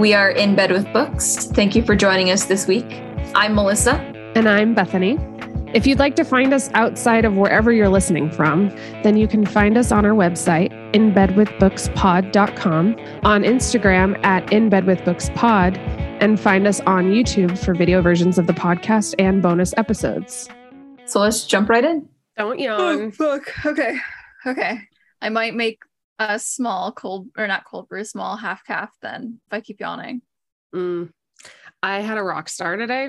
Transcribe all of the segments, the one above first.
We are in bed with books. Thank you for joining us this week. I'm Melissa. And I'm Bethany. If you'd like to find us outside of wherever you're listening from, then you can find us on our website, inbedwithbookspod.com, on Instagram at inbedwithbookspod, and find us on YouTube for video versions of the podcast and bonus episodes. So let's jump right in. Don't oh, yawn. Oh, fuck. Okay. Okay. I might make a small cold or not cold brew, small half calf then if I keep yawning. Mm. I had a rock star today.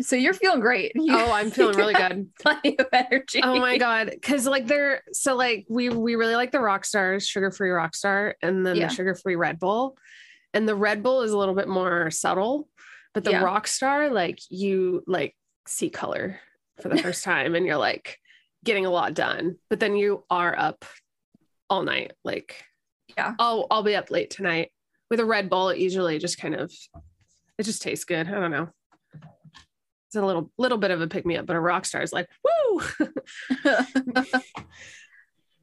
So you're feeling great. You, oh, I'm feeling really good. Plenty of energy. Oh my god, because like they're so like we we really like the rock stars, sugar free rock star, and then yeah. the sugar free Red Bull, and the Red Bull is a little bit more subtle, but the yeah. rock star like you like see color for the first time, and you're like getting a lot done, but then you are up all night. Like, yeah, I'll I'll be up late tonight with a Red Bull. It usually just kind of it just tastes good. I don't know. It's a little little bit of a pick me up, but a rock star is like woo. uh,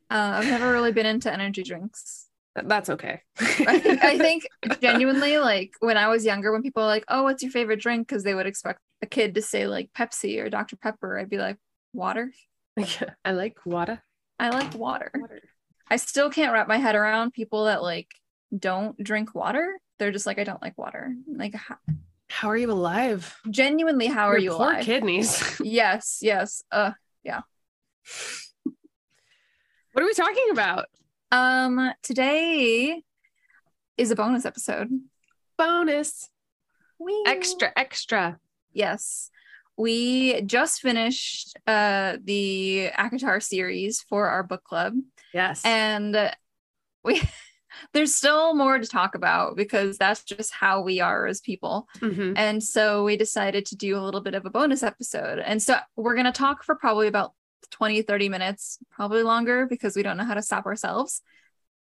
I've never really been into energy drinks. That's okay. I, think, I think genuinely, like when I was younger, when people are like, "Oh, what's your favorite drink?" because they would expect a kid to say like Pepsi or Dr Pepper, I'd be like, "Water." Yeah, I like water. I like water. water. I still can't wrap my head around people that like don't drink water. They're just like, I don't like water. Like, how, how are you alive? Genuinely, how Your are you poor alive? Kidneys. yes, yes. Uh, yeah. what are we talking about? Um, today is a bonus episode. Bonus. Whee. Extra, extra. Yes we just finished uh the ACOTAR series for our book club. Yes. And we there's still more to talk about because that's just how we are as people. Mm-hmm. And so we decided to do a little bit of a bonus episode. And so we're going to talk for probably about 20 30 minutes, probably longer because we don't know how to stop ourselves.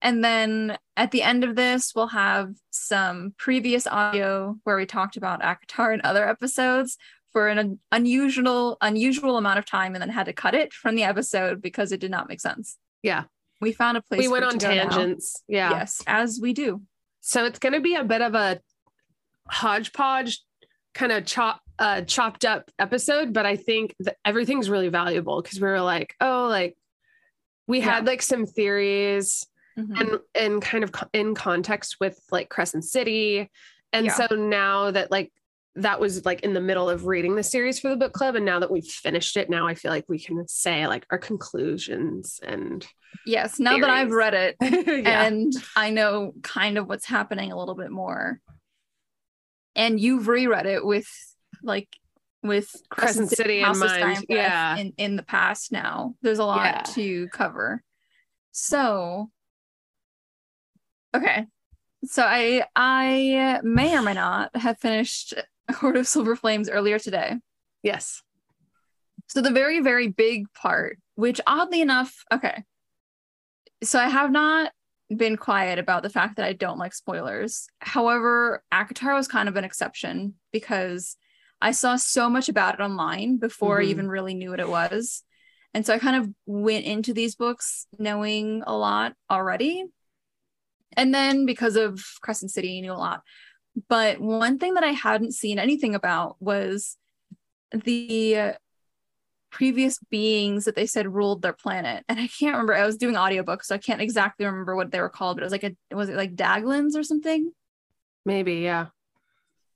And then at the end of this, we'll have some previous audio where we talked about ACOTAR and other episodes for an unusual unusual amount of time and then had to cut it from the episode because it did not make sense. Yeah. We found a place. We went on tangents. Yeah. Yes, as we do. So it's going to be a bit of a hodgepodge kind of chop uh chopped up episode, but I think that everything's really valuable because we were like, oh, like we yeah. had like some theories mm-hmm. and and kind of in context with like Crescent City. And yeah. so now that like that was like in the middle of reading the series for the book club and now that we've finished it now i feel like we can say like our conclusions and yes now theories. that i've read it yeah. and i know kind of what's happening a little bit more and you've reread it with like with crescent, crescent city in mind yeah in, in the past now there's a lot yeah. to cover so okay so I I may or may not have finished Court of Silver Flames earlier today. Yes. So the very, very big part, which oddly enough, okay. So I have not been quiet about the fact that I don't like spoilers. However, ACOTAR was kind of an exception because I saw so much about it online before mm-hmm. I even really knew what it was. And so I kind of went into these books knowing a lot already. And then because of Crescent City, I knew a lot. But one thing that I hadn't seen anything about was the previous beings that they said ruled their planet. And I can't remember. I was doing audiobooks, so I can't exactly remember what they were called, but it was like a was it like Daglins or something? Maybe, yeah.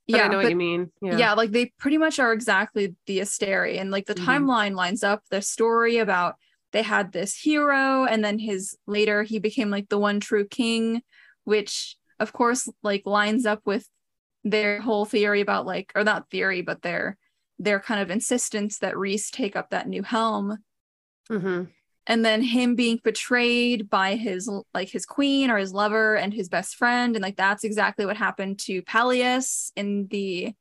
But yeah, I know but, what you mean. Yeah. yeah, like they pretty much are exactly the Asteri. And like the mm-hmm. timeline lines up the story about they had this hero, and then his later he became like the one true king, which of course like lines up with their whole theory about like or not theory but their their kind of insistence that Rhys take up that new helm mm-hmm. and then him being betrayed by his like his queen or his lover and his best friend and like that's exactly what happened to Pelias in the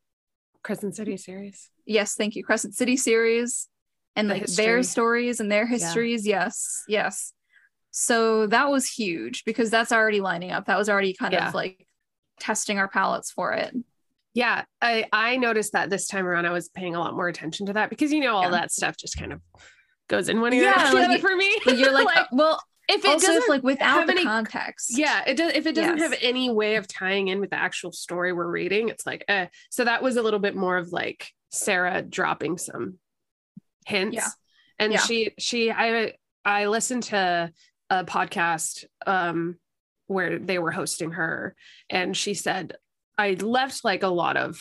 Crescent City series yes thank you Crescent City series and the like history. their stories and their histories yeah. yes yes so that was huge because that's already lining up. That was already kind yeah. of like testing our palettes for it. Yeah, I I noticed that this time around I was paying a lot more attention to that because you know all yeah. that stuff just kind of goes in one ear yeah, like, for me. You're like, like, well, if it also doesn't if like without the any- context. yeah it does if it doesn't Yes. have any way of tying in with the actual story we're reading it's like eh. so that was a little bit more of like sarah dropping some hints Yeah. and Yeah. she she i i listened to a podcast um where they were hosting her and she said i left like a lot of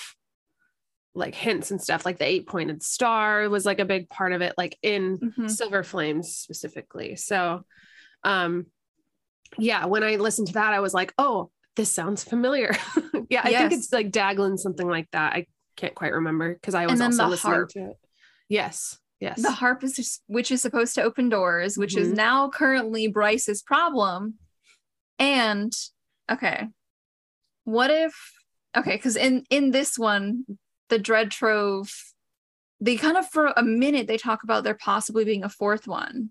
like hints and stuff like the eight pointed star was like a big part of it like in Mhm. silver flames specifically. So um yeah when i listened to that i was like oh this sounds familiar. Yeah i think it's like daglin something like that. I can't quite remember because i was also listening harp. to it. Yes yes The harp is which is supposed to open doors, which is Mhm. now currently Bryce's problem. And okay, what if okay? Because in in this one, the Dread Trove, they kind of for a minute they talk about there possibly being a fourth one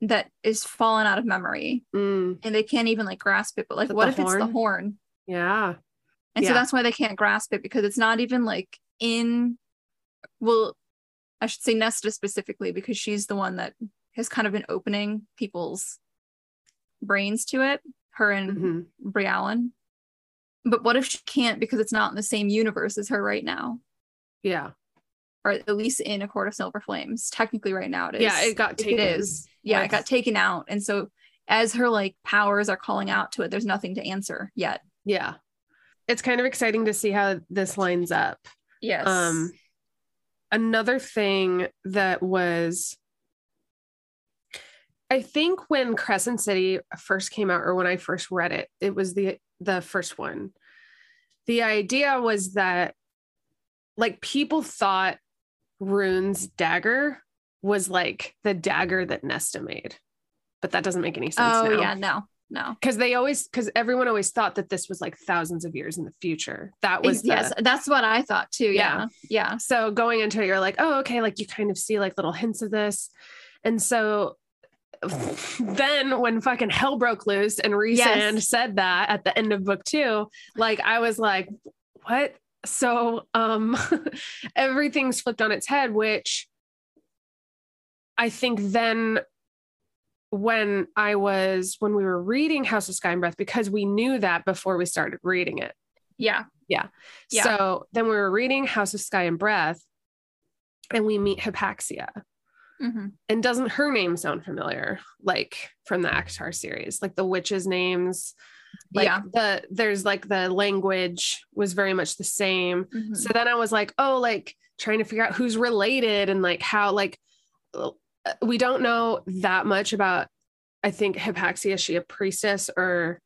that is fallen out of memory, Mm, and they can't even like grasp it. But like, Is what if it's the horn? horn? yeah And Yeah. so that's why they can't grasp it because it's not even like in well, I should say Nesta specifically because she's the one that has kind of been opening people's brains to it, her and Mhm. Briallyn. But what if she can't because it's not in the same universe as her right now? yeah Or at least in A Court of Silver Flames. Technically right now it is. yeah it got It taken is. Yeah, it got taken out. And so as her like powers are calling out to it, there's nothing to answer yet. yeah it's kind of exciting to see how this lines up Yes. Um, another thing that was, I think when Crescent City first came out, or when I first read it, it was the the first one. The idea was that, like, people thought Rune's dagger was like the dagger that Nesta made, but that doesn't make any sense. oh now yeah, no, no. because they always because everyone always thought that this was like thousands of years in the future. That was the- yes, that's what I thought too. Yeah. Yeah. Yeah. so going into it, you're like, oh, okay, like you kind of see like little hints of this. And so then when fucking hell broke loose and Rhysand Yes. said that at the end of book two, like I was like, what? So um everything's flipped on its head, which I think then when I was when we were reading House of Sky and Breath, because we knew that before we started reading it. Yeah. Yeah. So then we were reading House of Sky and Breath, and we meet Hypaxia. Mhm. And doesn't her name sound familiar? Like from the ACOTAR series, like the witches' names. Like Yeah. the there's like the language was very much the same. Mhm. So then I was like, oh, like trying to figure out who's related and like how like we don't know that much about. I think Hypaxia. Is she a priestess or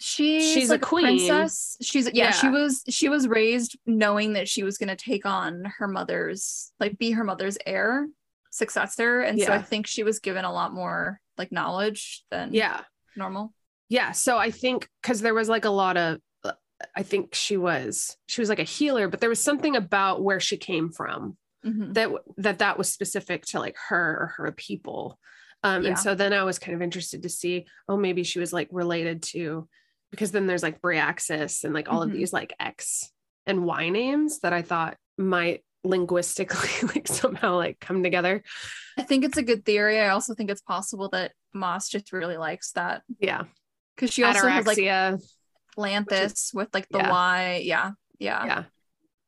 She's, She's a queen. princess. She's yeah, she Yeah. was she was raised knowing that she was gonna take on her mother's like be her mother's heir, successor. And so I think she was given a lot more like knowledge than yeah? normal. yeah so i think because there was like a lot of i think she was she was like a healer but there was something about where she came from Mhm. that that that was specific to like her or her people um Yeah. and so then i was kind of interested to see oh maybe she was like related to because then there's like Bryaxis and like all Mhm. of these like x and y names that i thought might linguistically like somehow like come together I think it's a good theory. I also think it's possible that Maas just really likes that yeah because she also has like ataraxia Lanthys with like the Yeah. Y. Yeah. Yeah. yeah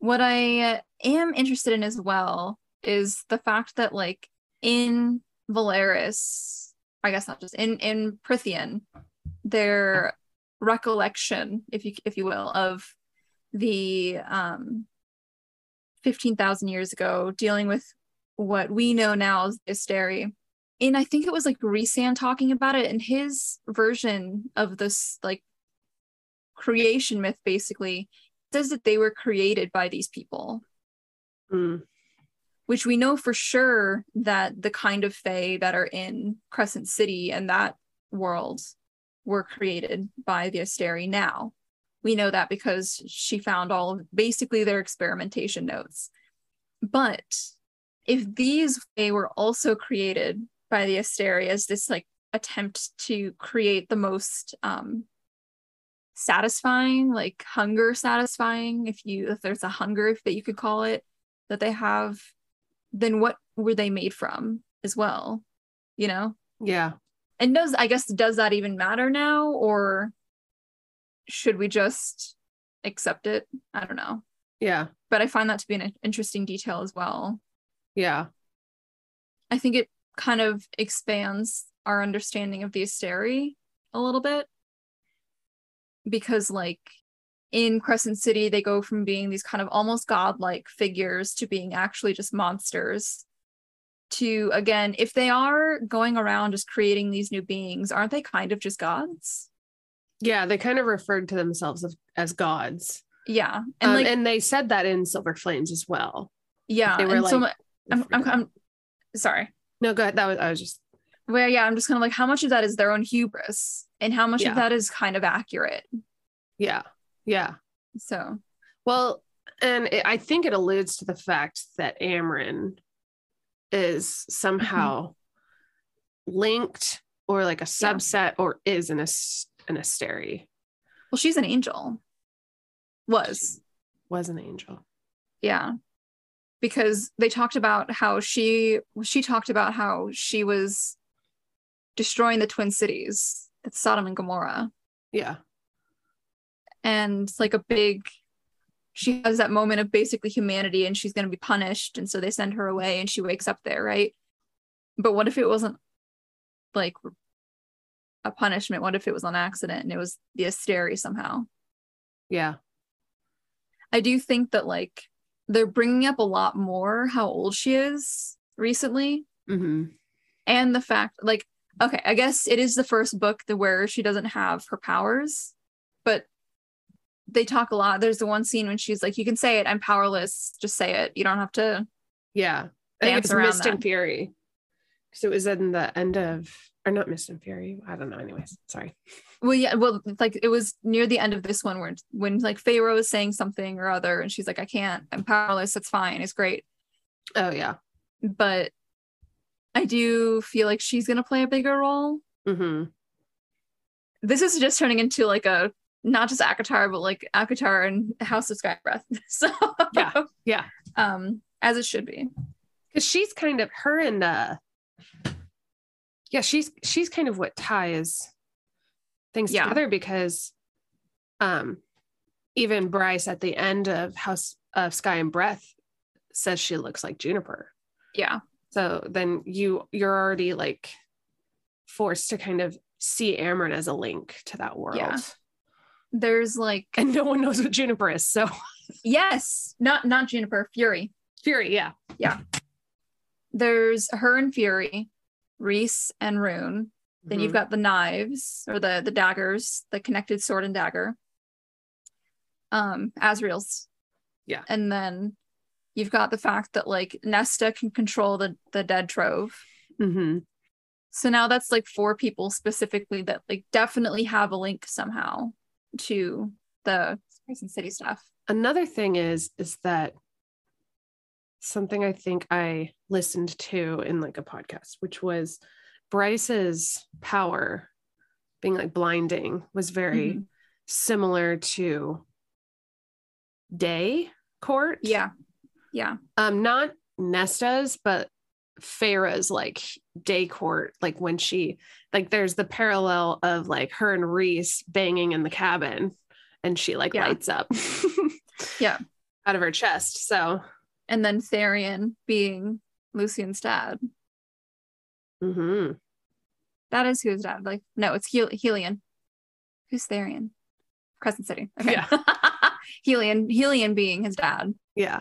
What I am interested in as well is the fact that like in Valeris, I guess not just in in Prythian, their recollection, if you if you will, of the um 15,000 years ago dealing with what we know now as Asteri. And I think it was like Rhysand talking about it and his version of this like creation myth basically says that they were created by these people, Mm, which we know for sure that the kind of Fae that are in Crescent City and that world were created by the Asteri now. We know that because she found all of basically their experimentation notes. But if these Fae were also created by the Asteri as this like attempt to create the most um satisfying like hunger satisfying if you if there's a hunger that you could call it that they have then what were they made from as well you know yeah And does I guess does that even matter now or should we just accept it? I don't know. Yeah. But I find that to be an interesting detail as well. Yeah. I think it kind of expands our understanding of the Asteri a little bit. Because like in Crescent City, they go from being these kind of almost godlike figures to being actually just monsters. To again, if they are going around just creating these new beings, aren't they kind of just gods? Yeah, they kind of referred to themselves as, as gods. Yeah. And um, like and they said that in Silver Flames as well. Yeah. They were like so I'm, I'm, I'm sorry. No, go ahead. That was I was just well, yeah, I'm just kind of like how much of that is their own hubris and how much yeah. of that is kind of accurate. Yeah. Yeah. So, well, and it, I think it alludes to the fact that Amren is somehow mm-hmm. linked or like a subset yeah. or is an, an Asteri. Well, she's an angel. Was. She was an angel. Yeah. Because they talked about how she she talked about how she was destroying the twin cities. It's Sodom and Gomorrah. Yeah and like a big she has that moment of basically humanity and she's going to be punished and so they send her away and she wakes up there right but what if it wasn't like a punishment what if it was an accident and it was the asteri somehow yeah i do think that like they're bringing up a lot more how old she is recently mm-hmm. and the fact like okay i guess it is the first book the where she doesn't have her powers but they talk a lot. There's the one scene when she's like, "You can say it. I'm powerless. Just say it. You don't have to." Yeah, I think it's Mist and Fury. Because it was in the end of, or not Mist and Fury. I don't know. Anyways, sorry. Well, yeah. Well, like it was near the end of this one where when like Pharaoh is saying something or other, and she's like, "I can't. I'm powerless. It's fine. It's great." Oh yeah. But I do feel like she's gonna play a bigger role. Mm-hmm. This is just turning into like a not just ACOTAR, but like ACOTAR and House of Sky Breath. so yeah, yeah, um, as it should be, because she's kind of her and uh, yeah, she's she's kind of what ties things yeah. together because, um, even Bryce at the end of House of Sky and Breath says she looks like Juniper. Yeah. So then you you're already like forced to kind of see Amren as a link to that world. Yeah. There's like and no one knows what juniper is so. Yes. Not not juniper fury. Fury yeah. Yeah. There's her and fury Rhys and rune. Then mm-hmm. you've got the knives or the the daggers the connected sword and dagger. Um Azriel's yeah. And then you've got the fact that like nesta can control the the Dread Trove mm-hmm. so now that's like four people specifically that like definitely have a link somehow to the Crescent City stuff. Another thing is is that something I think I listened to in like a podcast, which was Bryce's power being like blinding was very mm-hmm. similar to Day Court. Yeah. Yeah. Um, not Nesta's, but Feyre's like day court, like when she like there's the parallel of like her and Rhys banging in the cabin and she like yeah. lights up. yeah. Out of her chest. So and then Tharion being Lucien's dad. Mm-hmm. That is who's dad. Like, no, it's Hel- Helion. Who's Tharion? Crescent City. Okay. Yeah. Helion, Helion being his dad. Yeah.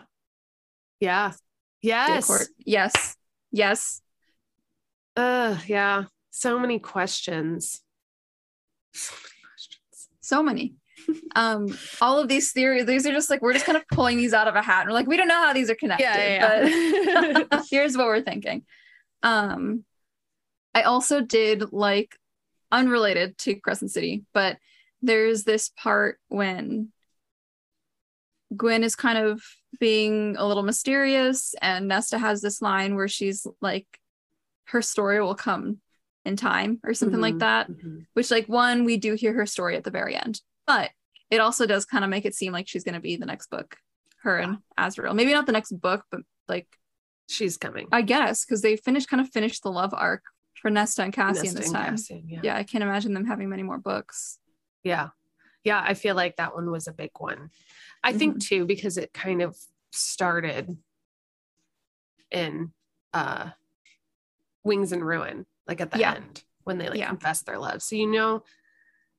Yeah. Yes. Yes. Yes. Uh yeah. So many questions. So many questions. So many. um, all of these theories, these are just like we're just kind of pulling these out of a hat. And we're like, we don't know how these are connected, yeah, yeah, but here's what we're thinking. Um, I also did like unrelated to Crescent City, but there's this part when Gwen is kind of being a little mysterious, and Nesta has this line where she's like, her story will come in time or something mm-hmm, like that. Mm-hmm. Which, like, one, we do hear her story at the very end, but it also does kind of make it seem like she's going to be the next book, her yeah. and Azriel. Maybe not the next book, but like, she's coming. I guess, because they finished kind of finished the love arc for Nesta and Cassian Nesta this time. Cassian, yeah. Yeah, I can't imagine them having many more books. Yeah. Yeah. I feel like that one was a big one. I think Mm-hmm. too, because it kind of started in uh Wings and Ruin, like at the Yeah. end when they like Yeah. confess their love. So you know,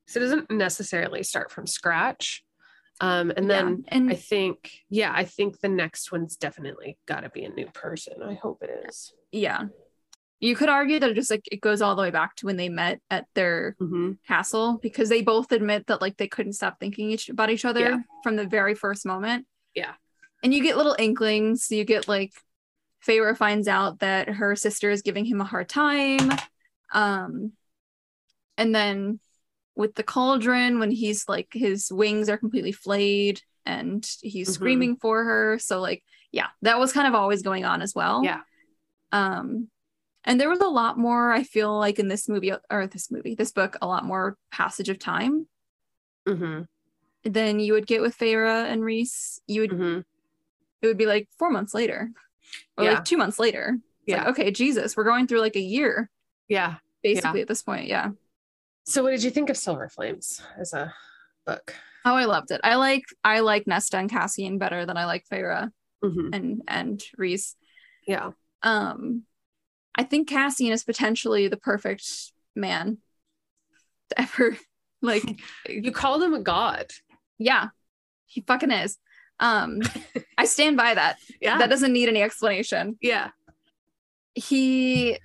so it doesn't necessarily start from scratch. Um, and then yeah. and I think, yeah, I think the next one's definitely got to be a new person. I hope it is. yeah, you could argue that it just like it goes all the way back to when they met at their Mm-hmm. castle because they both admit that like they couldn't stop thinking each about each other Yeah. from the very first moment. Yeah. And you get little inklings. You get like Feyre finds out that her sister is giving him a hard time. Um and then with the cauldron when he's like his wings are completely flayed and he's Mhm. screaming for her. So like yeah, that was kind of always going on as well. Yeah. Um and there was a lot more, I feel like in this movie or this movie, this book, a lot more passage of time Mm-hmm. than you would get with Feyre and Rhys. You would Mm-hmm. it would be like four months later. Or Yeah. like two months later. It's Yeah. like, okay, Jesus, we're going through like a year, Yeah. basically at this point. Yeah. So what did you think of Silver Flames as a book? Oh, I loved it. I like I like Nesta and Cassian better than I like Feyre Mm-hmm. and and Rhys. Yeah. Um I think Cassian is potentially the perfect man to ever like You called him a god. yeah, he fucking is. Um I stand by that. Yeah. That doesn't need any explanation. yeah. he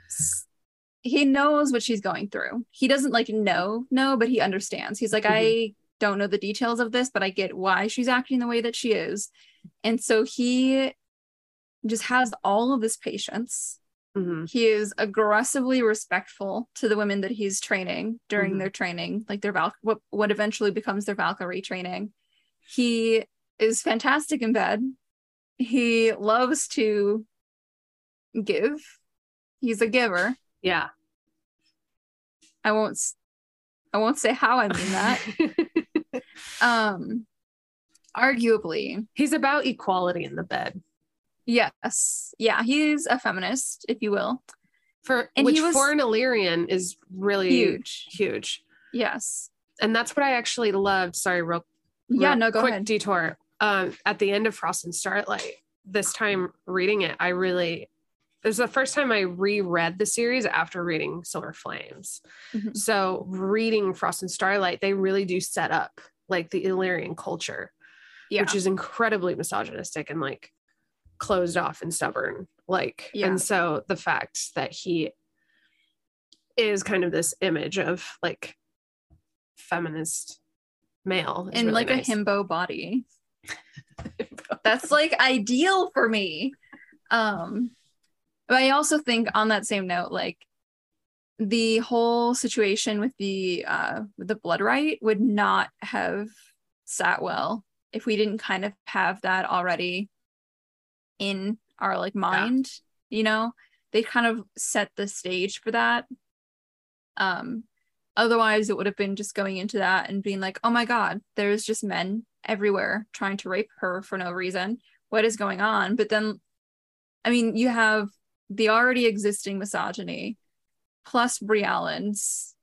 he knows what she's going through. He doesn't like know, no, but he understands. He's like, Mhm. I don't know the details of this, but I get why she's acting the way that she is. And so he just has all of this patience. Mm-hmm. He is aggressively respectful to the women that he's training during Mhm. their training, like their Val what what eventually becomes their Valkyrie training. He is fantastic in bed. He loves to give. He's a giver. Yeah. I won't I won't say how I mean that. um arguably, He's about equality in the bed. Yes. Yeah, he's a feminist, if you will. For And which he was- for an Illyrian is really Huge. Huge. Yes. And that's what I actually loved. Sorry, real Yeah, no, go quick ahead. detour. Um, at the end of Frost and Starlight, this time reading it, I really it was the first time I reread the series after reading Silver Flames. Mhm. So reading Frost and Starlight, they really do set up like the Illyrian culture, Yeah. which is incredibly misogynistic and like closed off and stubborn. Like, Yeah. and so the fact that he is kind of this image of like feminist male in really like nice. a himbo body. That's like ideal for me. Um but I also think on that same note, like the whole situation with the uh with the blood right would not have sat well if we didn't kind of have that already in our like mind, you know? They kind of set the stage for that. Um otherwise it would have been just going into that and being like, "Oh my god, there's just men everywhere trying to rape her for no reason. What is going on?" But then I mean, you have the already existing misogyny plus Briallyn's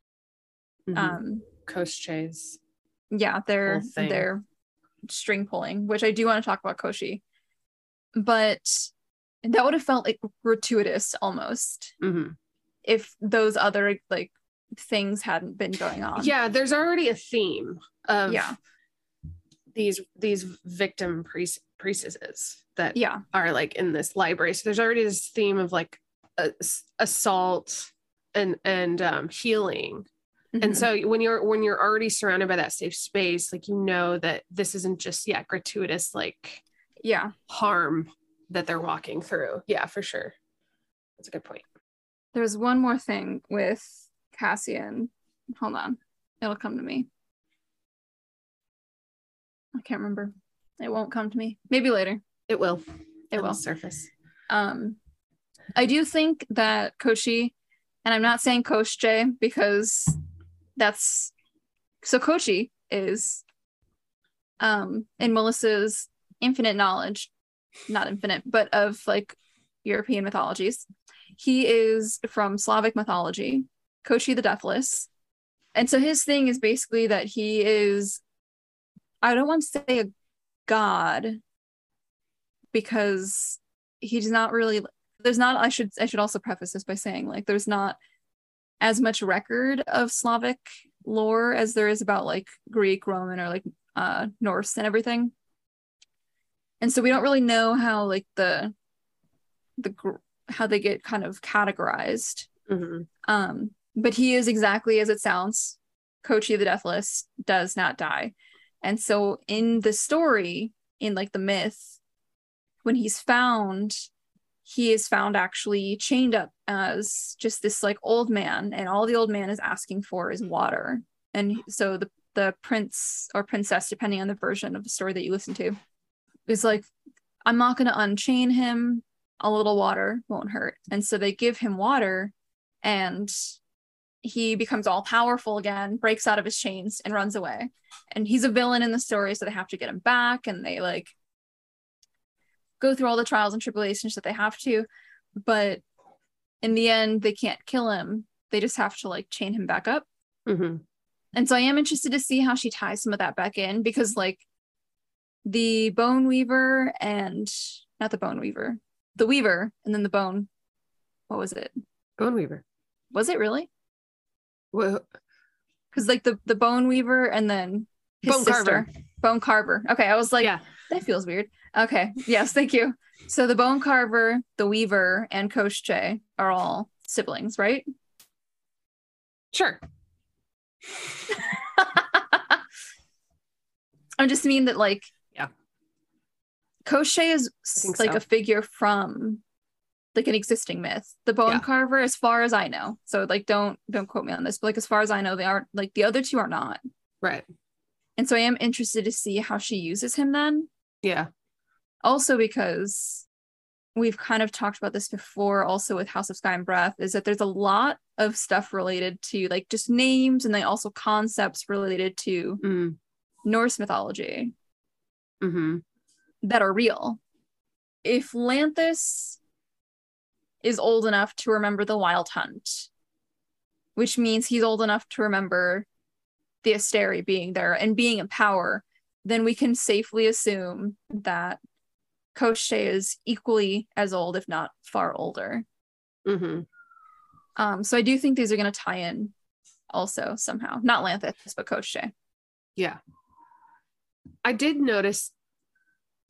Mhm. um Koschei. yeah their thing. their string pulling which i do want to talk about koshi but that would have felt like gratuitous almost Mhm. if those other like things hadn't been going on Yeah, there's already a theme of Yeah. these these victim priest priestesses that yeah are like in this library. So there's already this theme of like assault and and um, healing. And Mhm. so when you're when you're already surrounded by that safe space, like you know that this isn't just yeah gratuitous like yeah harm that they're walking through. Yeah, for sure. That's a good point. there's one more thing with cassian hold on it'll come to me i can't remember it won't come to me maybe later It will. it It'll will surface. Um, I do think that Koshi, and I'm not saying Kosh J because that's so Koshi is um in Melissa's infinite knowledge, not infinite, but of like European mythologies. he is from Slavic mythology, Kochi the Deathless. And so his thing is basically that he is, I don't want to say a god because he's not really, there's not, I should, I should also preface this by saying like, there's not as much record of Slavic lore as there is about like Greek, Roman, or like uh, Norse and everything. And so we don't really know how like the the how they get kind of categorized. Mhm. Um, but he is exactly as it sounds. Kochi the Deathless does not die. And so in the story, in like the myth, when he's found, he is found actually chained up as just this like old man, and all the old man is asking for is water. And so the the prince or princess, depending on the version of the story that you listen to, is like, I'm not gonna unchain him. A little water won't hurt. And so they give him water and he becomes all powerful again, breaks out of his chains and runs away. And he's a villain in the story, so they have to get him back and they like go through all the trials and tribulations that they have to. But in the end, they can't kill him. They just have to like chain him back up. Mhm. And so I am interested to see how she ties some of that back in because like the bone weaver and not the bone weaver, the weaver and then the bone. What was it? Bone Weaver. Was it really? Well, Because like the the bone weaver and then his Bone sister, Carver. bone carver. Okay, I was like, yeah. that feels weird. Okay, yes, thank you. So the bone carver, the weaver, and Koschei are all siblings, right? Sure. I just mean that like Koschei is like so. a figure from like an existing myth. The bone Yeah. carver, as far as I know. So like don't don't quote me on this, but like as far as I know, they aren't like the other two are not. Right. And so I am interested to see how she uses him then. Yeah. Also because we've kind of talked about this before also with House of Sky and Breath is that there's a lot of stuff related to like just names and then also concepts related to Mm. Norse mythology hmm that are real. If Lanthys is old enough to remember the Wild Hunt, which means he's old enough to remember the Asteri being there and being in power, then we can safely assume that Koschei is equally as old, if not far older. hmm Um, so I do think these are going to tie in also somehow. Not Lanthys, but Koschei. Yeah. I did notice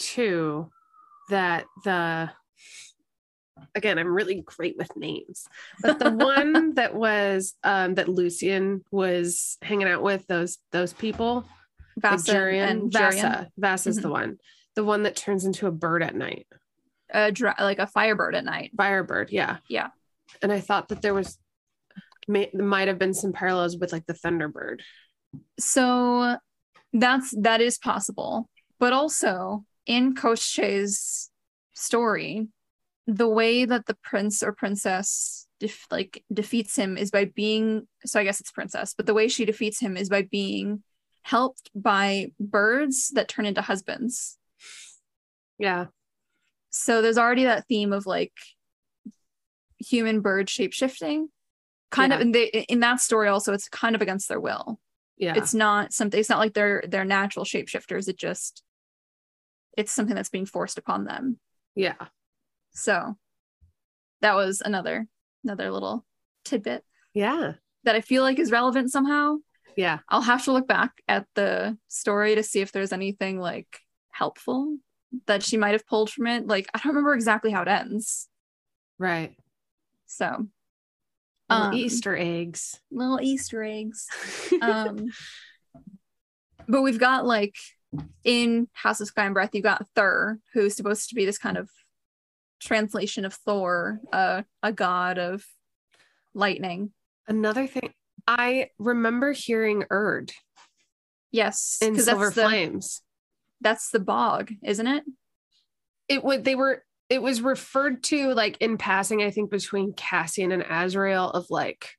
too that the again, I'm really great with names. But the one that was um that Lucien was hanging out with those those people, Vassa Jurian, and Jurian. Vassa. Vassa's Mhm. the one. The one that turns into a bird at night. A like a firebird at night. Firebird, yeah. Yeah. And I thought that there was may, might have been some parallels with like the Thunderbird. So that's that is possible. But also in Koshche's story, the way that the prince or princess def- like defeats him is by being so I guess it's princess, but the way she defeats him is by being helped by birds that turn into husbands. Yeah. So there's already that theme of like human bird shape shifting. Kind of Yeah. in the in that story also it's kind of against their will. Yeah. it's not something it's not like they're they're natural shapeshifters it just it's something that's being forced upon them yeah. so that was another another little tidbit Yeah. that i feel like is relevant somehow Yeah. i'll have to look back at the story to see if there's anything like helpful that she might have pulled from it like i don't remember exactly how it ends Right. so Little Um, Easter eggs. little easter eggs um but we've got like in house of sky and breath you've got thur who's supposed to be this kind of translation of thor uh, a god of lightning Another thing, I remember hearing Urd yes in Silver that's the, Flames. that's the bog isn't it It would they were it was referred to like in passing, I think, between Cassian and Azriel of like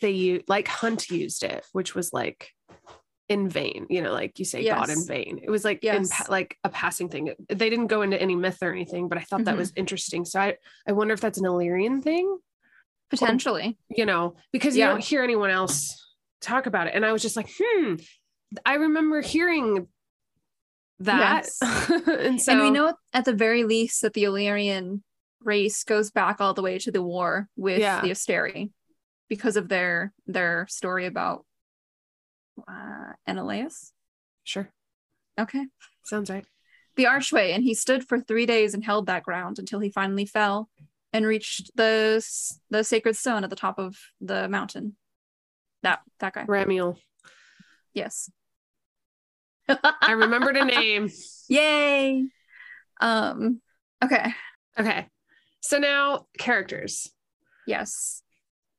they like Hunt used it, which was like in vain, you know, like you say God in vain. It was like in Yes. pa- like a passing thing. They didn't go into any myth or anything, but I thought that Mhm. was interesting. So I I wonder if that's an Illyrian thing, Potentially. you know, because you don't hear anyone else talk about it. And I was just like, hmm, I remember hearing that. Yes. and so and we know at the very least that the Illyrian race goes back all the way to the war with Yeah. the Asteri because of their their story about uh, Menelaus. sure. Okay. Sounds right. The archway, and he stood for three days and held that ground until he finally fell and reached the the sacred stone at the top of the mountain. That that guy. Ramiel. Yes. I remembered a name. Yay. Um. Okay. Okay. So now characters, Yes.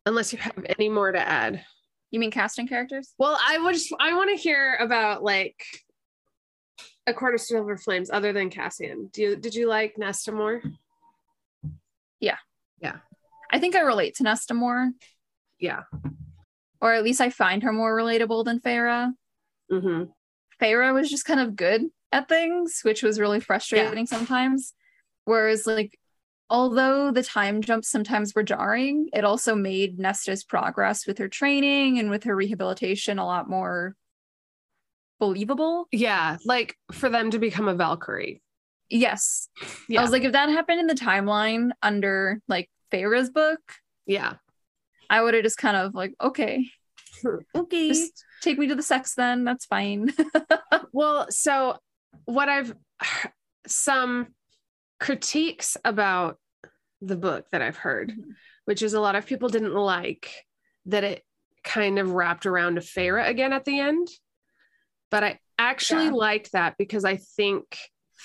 unless you have any more to add. You mean casting characters? Well, I would just I want to hear about like a Court of silver flames other than Cassian. Do you did you like Nesta more? Yeah. Yeah. I think I relate to Nesta more, Yeah. or at least I find her more relatable than Farah. Mm-hmm. Farah was just kind of good at things, which was really frustrating sometimes. Whereas, like, although the time jumps sometimes were jarring, it also made Nesta's progress with her training and with her rehabilitation a lot more believable. Yeah, like for them to become a Valkyrie. Yes. Yeah. I was like, if that happened in the timeline under like Farah's book, Yeah. I would have just kind of like, okay, Okay. just take me to the sex then. That's fine. Well, so what I've some critiques about the book that I've heard, Mhm. which is a lot of people didn't like that it kind of wrapped around to Farah again at the end. But I actually Yeah. liked that because I think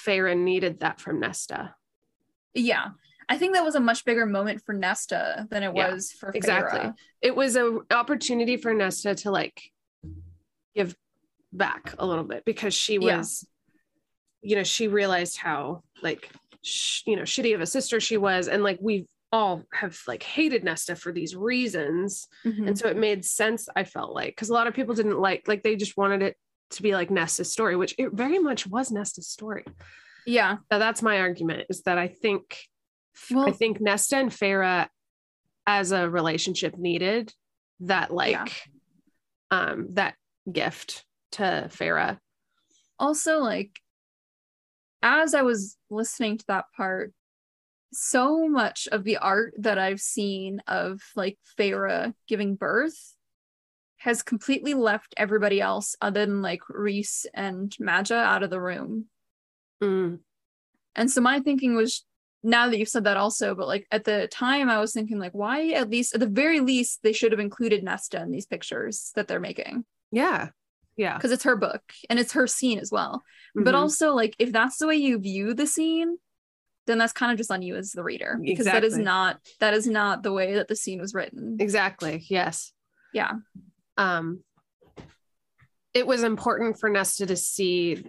Farah needed that from Nesta. yeah. I think that was a much bigger moment for Nesta than it Yeah, was for Farah. exactly. It was an opportunity for Nesta to like give back a little bit because she Yeah. was, you know, she realized how like, sh- you know, shitty of a sister she was. And like, we all have like hated Nesta for these reasons. Mhm. And so it made sense, I felt like, because a lot of people didn't like, like, they just wanted it to be like Nesta's story, which it very much was Nesta's story. Yeah. So that's my argument is that I think Well, I think Nesta and Farah as a relationship needed that like Yeah. um that gift to Farah. also like as I was listening to that part, so much of the art that I've seen of like Farah giving birth has completely left everybody else other than like Rhys and Madja out of the room. Mm, And so my thinking was now that you've said that also, but like at the time I was thinking like why at least at the very least they should have included Nesta in these pictures that they're making yeah. Yeah. because it's her book and it's her scene as well. But Mhm. also, like, if that's the way you view the scene, then that's kind of just on you as the reader because that is not that is not the way that the scene was written. exactly. Yes. Yeah. Um it was important for Nesta to see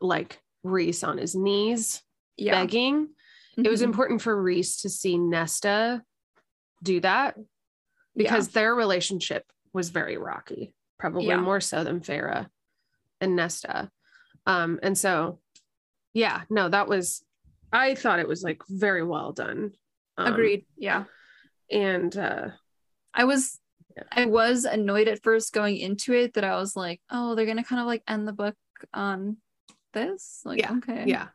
like Rhys on his knees Yeah. begging. It was Mhm. important for Rhys to see Nesta do that Yeah. because their relationship was very rocky, probably Yeah. more so than Farah and Nesta. Um, and so, yeah, no, that was, I thought it was like very well done. Um, agreed. Yeah. And uh, I was Yeah. I was annoyed at first going into it that I was like, oh, they're gonna kind of like end the book on this. Like, Yeah. okay. yeah,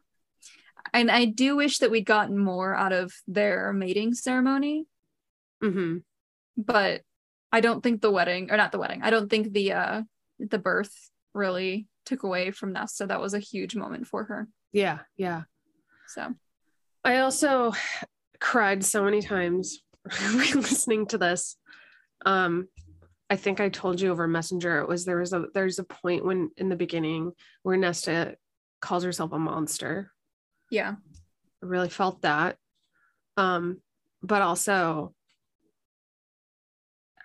And I do wish that we'd gotten more out of their mating ceremony, hmm but I don't think the wedding or not the wedding. I don't think the uh the birth really took away from Nesta. That was a huge moment for her. yeah, yeah. So I also cried so many times listening to this. Um, I think I told you over Messenger. It was there was a there's a point when in the beginning where Nesta calls herself a monster. yeah. I really felt that. Um, but also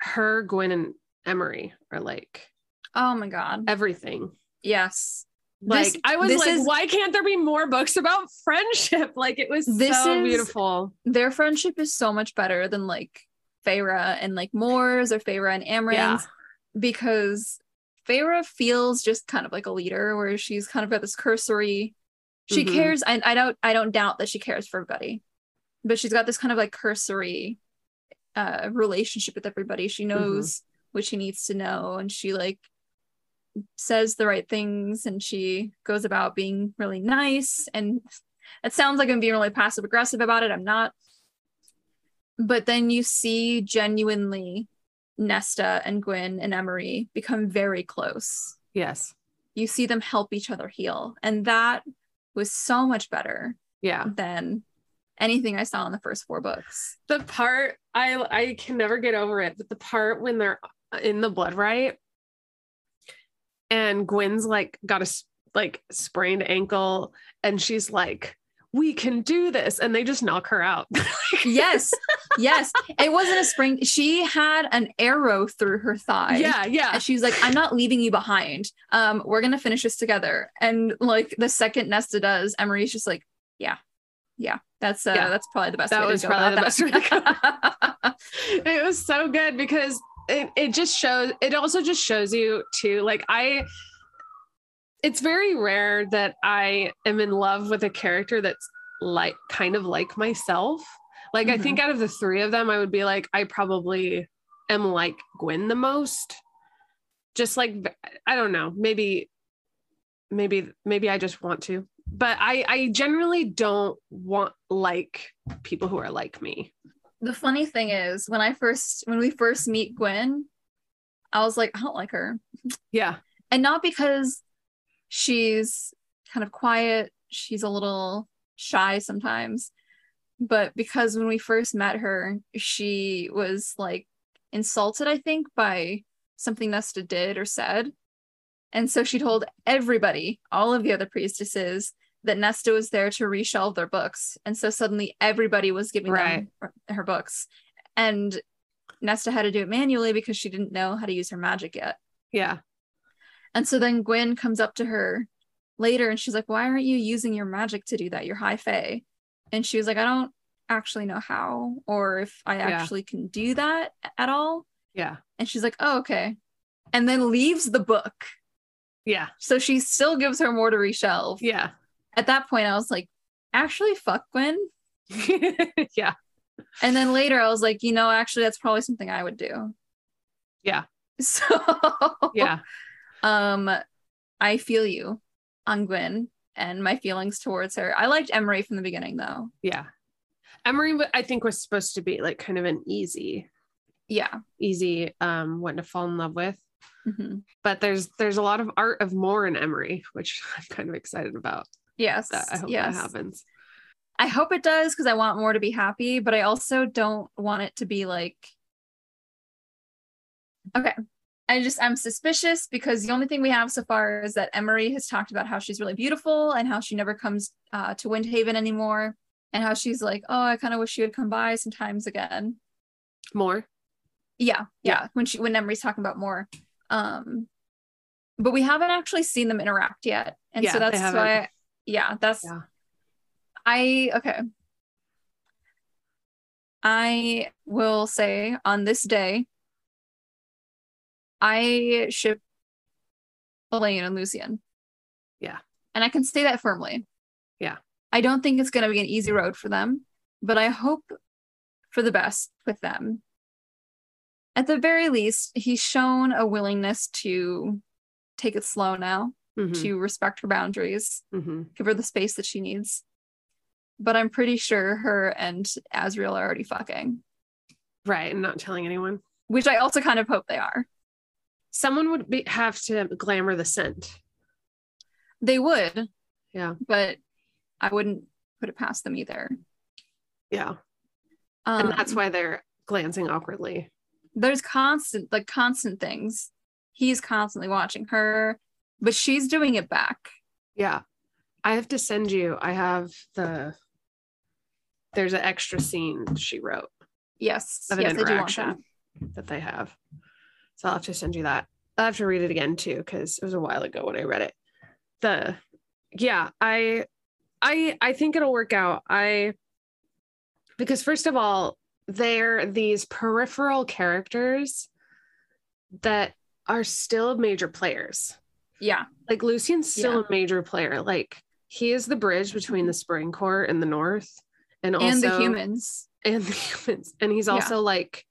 her, Gwen, and Emery are like Oh my god. everything. Yes. Like This- I was like, is- why can't there be more books about friendship? Like it was This so is- beautiful. Their friendship is so much better than like Feyre and like Mor's or Feyre and Amren's Yeah. because Feyre feels just kind of like a leader, where she's kind of got this cursory. She Mhm. cares, and I don't. I don't doubt that she cares for everybody, but she's got this kind of like cursory uh relationship with everybody. She knows what she needs to know, and she like says the right things, and she goes about being really nice. And it sounds like I'm being really passive aggressive about it. I'm not. But then you see genuinely Nesta and Gwyn and Emery become very close. Yes. You see them help each other heal. And that was so much better Yeah. than anything I saw in the first four books. The part I I can never get over it, but the part when they're in the blood right and Gwen's like got a like sprained ankle and she's like we can do this and they just knock her out. Yes, yes. It wasn't a spring. She had an arrow through her thigh. yeah, yeah. And she was like, I'm not leaving you behind. Um, we're gonna finish this together. And like the second Nesta does, Emerie's just like, yeah, yeah, that's uh Yeah. that's probably the best That way was probably the best way it was so good because it, it just shows it also just shows you too like i it's very rare that i am in love with a character that's like kind of like myself. Like i Mhm. think out of the three of them i would be like i probably am like gwen the most. Just like i don't know maybe maybe maybe i just want to but i i generally don't want like people who are like me the funny thing is when I first when we first meet Gwen, I was like, I don't like her. yeah And not because she's kind of quiet, she's a little shy sometimes, but because when we first met her, she was like insulted, I think, by something Nesta did or said. And so she told everybody, all of the other priestesses, that Nesta was there to reshelve their books. And so suddenly everybody was giving Right. them her books. And Nesta had to do it manually because she didn't know how to use her magic yet. yeah And so then Gwen comes up to her later and she's like, Why aren't you using your magic to do that? You're high fae. And she was like, I don't actually know how or if I Yeah. actually can do that at all. yeah And she's like, Oh, okay. And then leaves the book. Yeah. So she still gives her more to reshelve. Yeah. At that point, I was like, Actually, fuck Gwen. yeah. And then later, I was like, You know, actually, that's probably something I would do. Yeah. So, Yeah. um i feel you on gwen and my feelings towards her i liked emerie from the beginning though Yeah. Emerie, I think, was supposed to be like kind of an easy, yeah easy um one to fall in love with. Mhm. But there's there's a lot of art of more in Emerie, which I'm kind of excited about. yes That I hope yes that happens. i hope it does because i want mor to be happy but i also don't want it to be like okay i just i'm suspicious because the only thing we have so far is that emerie has talked about how she's really beautiful and how she never comes uh, to windhaven anymore and how she's like oh i kind of wish she would come by sometimes again More. yeah yeah when she when emerie's talking about mor um but we haven't actually seen them interact yet and Yeah, so that's why yeah that's Yeah. i okay i will say on this day i ship elain and lucien Yeah. and i can say that firmly Yeah. i don't think it's going to be an easy road for them but i hope for the best with them at the very least, he's shown a willingness to take it slow now, Mhm, to respect her boundaries, mhm. give her the space that she needs. But I'm pretty sure her and Azriel are already fucking, Right. And not telling anyone. which I also kind of hope they are. Someone would be, have to glamour the scent. They would, Yeah. but I wouldn't put it past them either. Yeah. Um, and that's why they're glancing awkwardly. There's constant, like constant things. He's constantly watching her, but she's doing it back. Yeah. I have to send you, I have the, there's an extra scene she wrote Yes, of an yes, I do want interaction that. that they have. So I'll have to send you that. I'll have to read it again too, because it was a while ago when I read it. The yeah, I I I think it'll work out. I because first of all, they're these peripheral characters that are still major players. Yeah. Like Lucien's still Yeah. a major player. Like he is the bridge between the spring court and the north and also and the humans. and the humans. And he's Yeah. also like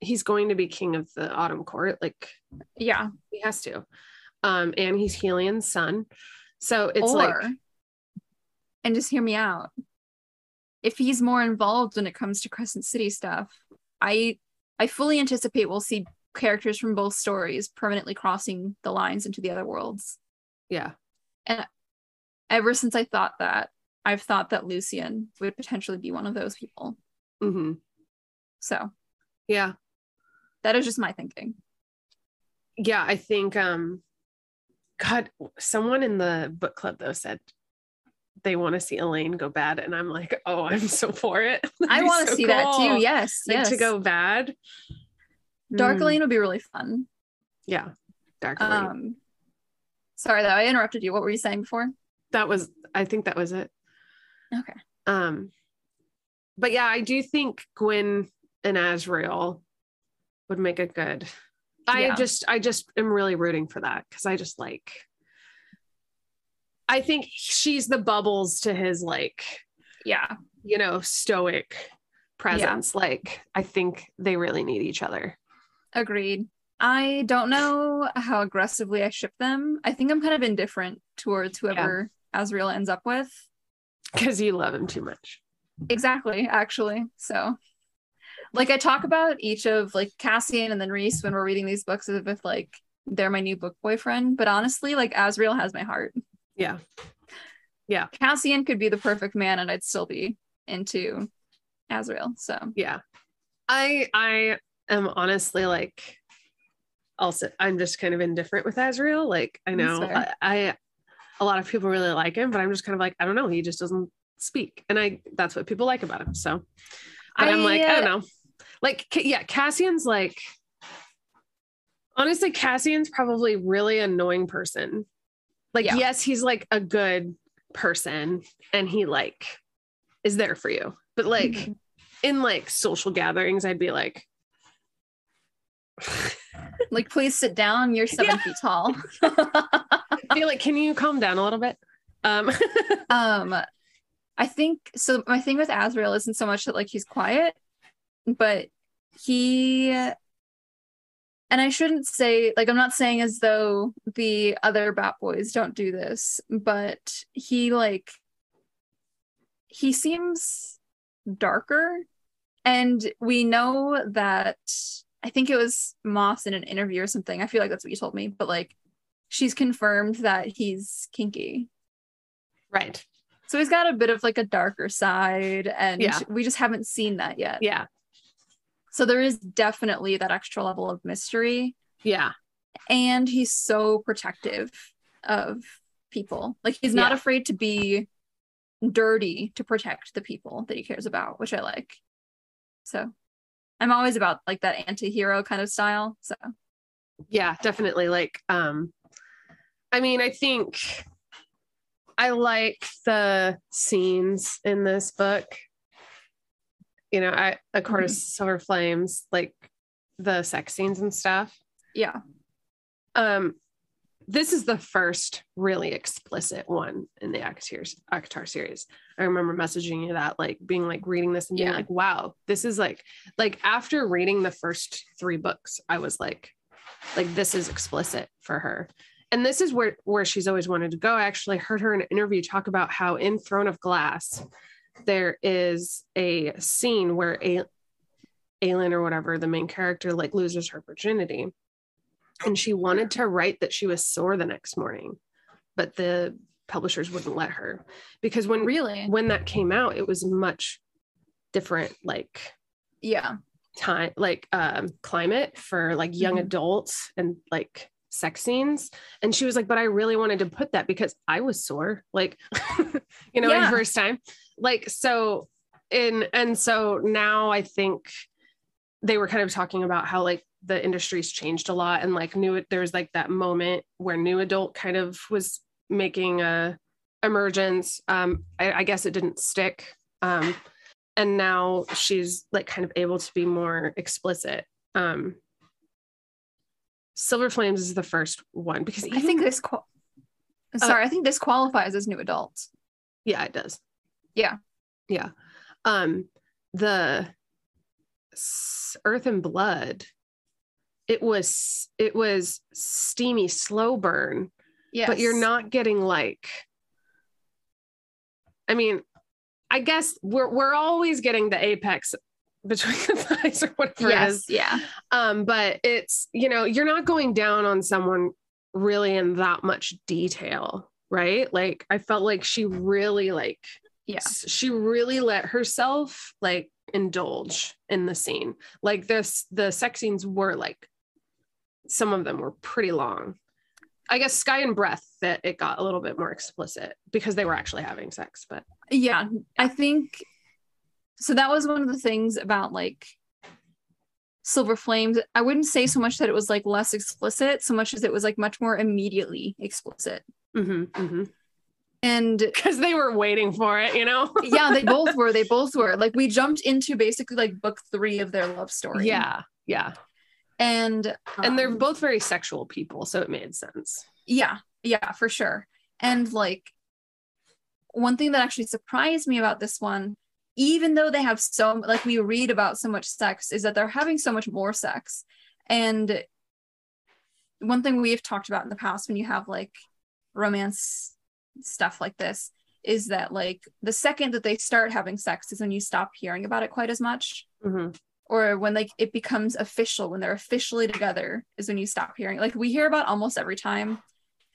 he's going to be king of the autumn court. Like Yeah. he has to. Um, and he's Helion's son. So it's or, like and just hear me out. If he's more involved when it comes to Crescent City stuff, I I fully anticipate we'll see characters from both stories permanently crossing the lines into the other worlds. yeah. And ever since I thought that, I've thought that Lucien would potentially be one of those people. hmm So Yeah. that is just my thinking. Yeah. I think um God, someone in the book club though said they want to see Elain go bad. And I'm like, oh, I'm so for it. I want to so see that too. Yes. Like, yes. to go bad. Dark Mm, Elain would be really fun. Yeah. Dark Elain. Um sorry that I interrupted you. What were you saying before? that was I think that was it. Okay. Um but yeah, I do think Gwen and Azriel would make a good. I Yeah. just I just am really rooting for that because I just like I think she's the bubbles to his like, Yeah. you know, stoic presence. Like I think they really need each other. Agreed. I don't know how aggressively I ship them. I think I'm kind of indifferent towards whoever Azriel ends up with. Because you love him too much. Exactly, actually. So like I talk about each of like Cassian and then Rhys when we're reading these books as if like they're my new book boyfriend. But honestly, like Azriel has my heart. Yeah. Yeah. Cassian could be the perfect man and I'd still be into Azriel. So Yeah. I I am honestly like also I'm just kind of indifferent with Azriel. Like I know. I, I a lot of people really like him, but I'm just kind of like, I don't know, he just doesn't speak. And I that's what people like about him. So but I, am like, I don't uh, know. Like yeah, Cassian's like honestly, Cassian's probably really annoying person. Like, Yeah. yes, he's like a good person and he like is there for you. But like Mhm. in like social gatherings, I'd be like, like please sit down. You're seven Yeah. feet tall. be like, can you calm down a little bit? Um, um i think so my thing with azriel isn't so much that like he's quiet but he and i shouldn't say like i'm not saying as though the other bat boys don't do this but he like he seems darker and we know that i think it was maas in an interview or something i feel like that's what you told me but like she's confirmed that he's kinky right. so he's got a bit of like a darker side, and Yeah. we just haven't seen that yet. Yeah. So there is definitely that extra level of mystery, Yeah. and he's so protective of people. Like he's not Yeah. afraid to be dirty to protect the people that he cares about, which I like. So I'm always about like that anti-hero kind of style. So Yeah, definitely. Like, um, I mean, I think I like the scenes in this book. You know, I of course Silver Flames, like the sex scenes and stuff. yeah. Um, this is the first really explicit one in the ACOTAR, ACOTAR series. I remember messaging you that, like being like reading this and being Yeah. like, wow, this is like, like after reading the first three books, I was like, like this is explicit for her. And this is where where she's always wanted to go. I actually heard her in an interview talk about how in Throne of Glass, there is a scene where a Aelin or whatever, the main character, like loses her virginity and she wanted to write that she was sore the next morning but the publishers wouldn't let her because when Really? when that came out it was much different like Yeah. time like um climate for like young Mhm. adults and like sex scenes. And she was like but i really wanted to put that because i was sore like you know Yeah. my first time. Like so in and so now i think they were kind of talking about how like the industry's changed a lot and like new there was like that moment where new adult kind of was making a emergence. Um I, I guess it didn't stick. Um and now she's like kind of able to be more explicit. Um Silver Flames is the first one because I think this. Qual- Sorry, I think this qualifies as new adult. yeah, it does. Yeah. Yeah. Um the Earth and Blood it was it was steamy slow burn, Yeah, but you're not getting like I mean, I guess we're we're always getting the apex between the thighs or whatever it is. Yes, yeah, Um, but it's, you know, you're not going down on someone really in that much detail, right? Like I felt like she really like yeah, she really let herself like indulge in the scene. Like this the sex scenes were like some of them were pretty long. I guess Sky and Breath that it got a little bit more explicit because they were actually having sex, but yeah. I think so. That was one of the things about like Silver Flames. I wouldn't say so much that it was like less explicit, so much as it was like much more immediately explicit. mm-hmm, And because they were waiting for it, you know? yeah, they both were. They both were. Like we jumped into basically like book three of their love story. yeah, yeah. and and they're um, both very sexual people so it made sense yeah yeah for sure and like one thing that actually surprised me about this one even though they have so like we read about so much sex is that they're having so much more sex. And one thing we've talked about in the past when you have like romance stuff like this is that like the second that they start having sex is when you stop hearing about it quite as much. Mm-hmm. Or when like it becomes official when they're officially together is when you stop hearing. Like we hear about almost every time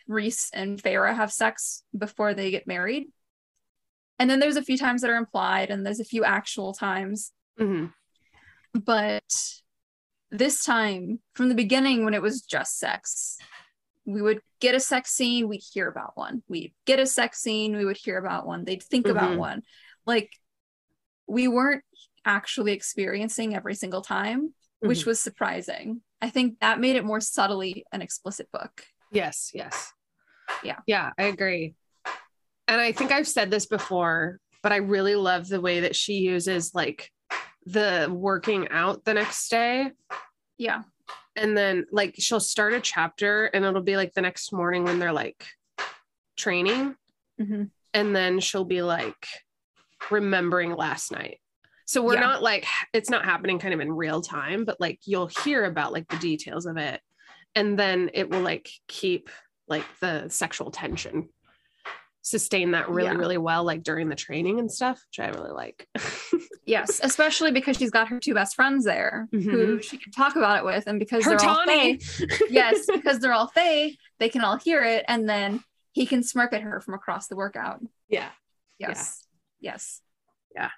Rhys and Feyre have sex before they get married and then there's a few times that are implied and there's a few actual times. Hmm but this time from the beginning when it was just sex we would get a sex scene we'd hear about one. We'd get a sex scene we would hear about one. They'd think about Mhm. one. Like we weren't actually experiencing every single time which Mhm. was surprising. I think that made it more subtly an explicit book. Yes yes. Yeah. yeah i agree and i think i've said this before but i really love the way that she uses like the working out the next day. Yeah. And then like she'll start a chapter and it'll be like the next morning when they're like training. Mhm. and then she'll be like remembering last night. So we're Yeah. not like it's not happening kind of in real time but like you'll hear about like the details of it. And then it will like keep like the sexual tension sustain that really Yeah. really well like during the training and stuff which i really like. Yes especially because she's got her two best friends there who she can talk about it with and because her they're all tawny Fae, yes because they're all Fae, they can all hear it and then he can smirk at her from across the workout. Yeah. Yes. Yes. Yeah.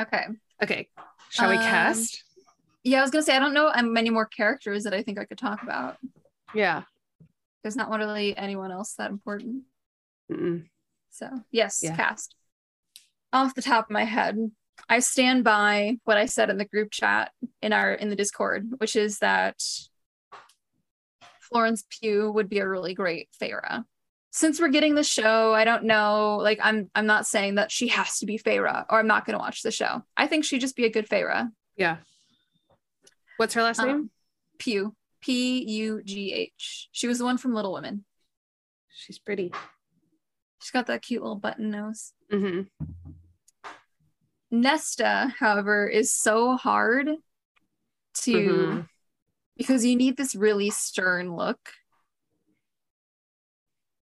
okay. Okay. Shall we Um, cast? yeah i was gonna say i don't know um, many more characters that i think i could talk about. Yeah. There's not really anyone else that important. Mm-mm. So yes Yeah. cast off the top of my head i stand by what i said in the group chat in our in the discord which is that florence pugh would be a really great Feyre. since we're getting the show i don't know like i'm i'm not saying that she has to be Feyre or i'm not going to watch the show i think she'd just be a good Feyre. Yeah. What's her last Um, name? Pugh. P U G H. She was the one from Little Women. She's pretty. She's got that cute little button nose. hmm Nesta, however, is so hard to Mhm. because you need this really stern look.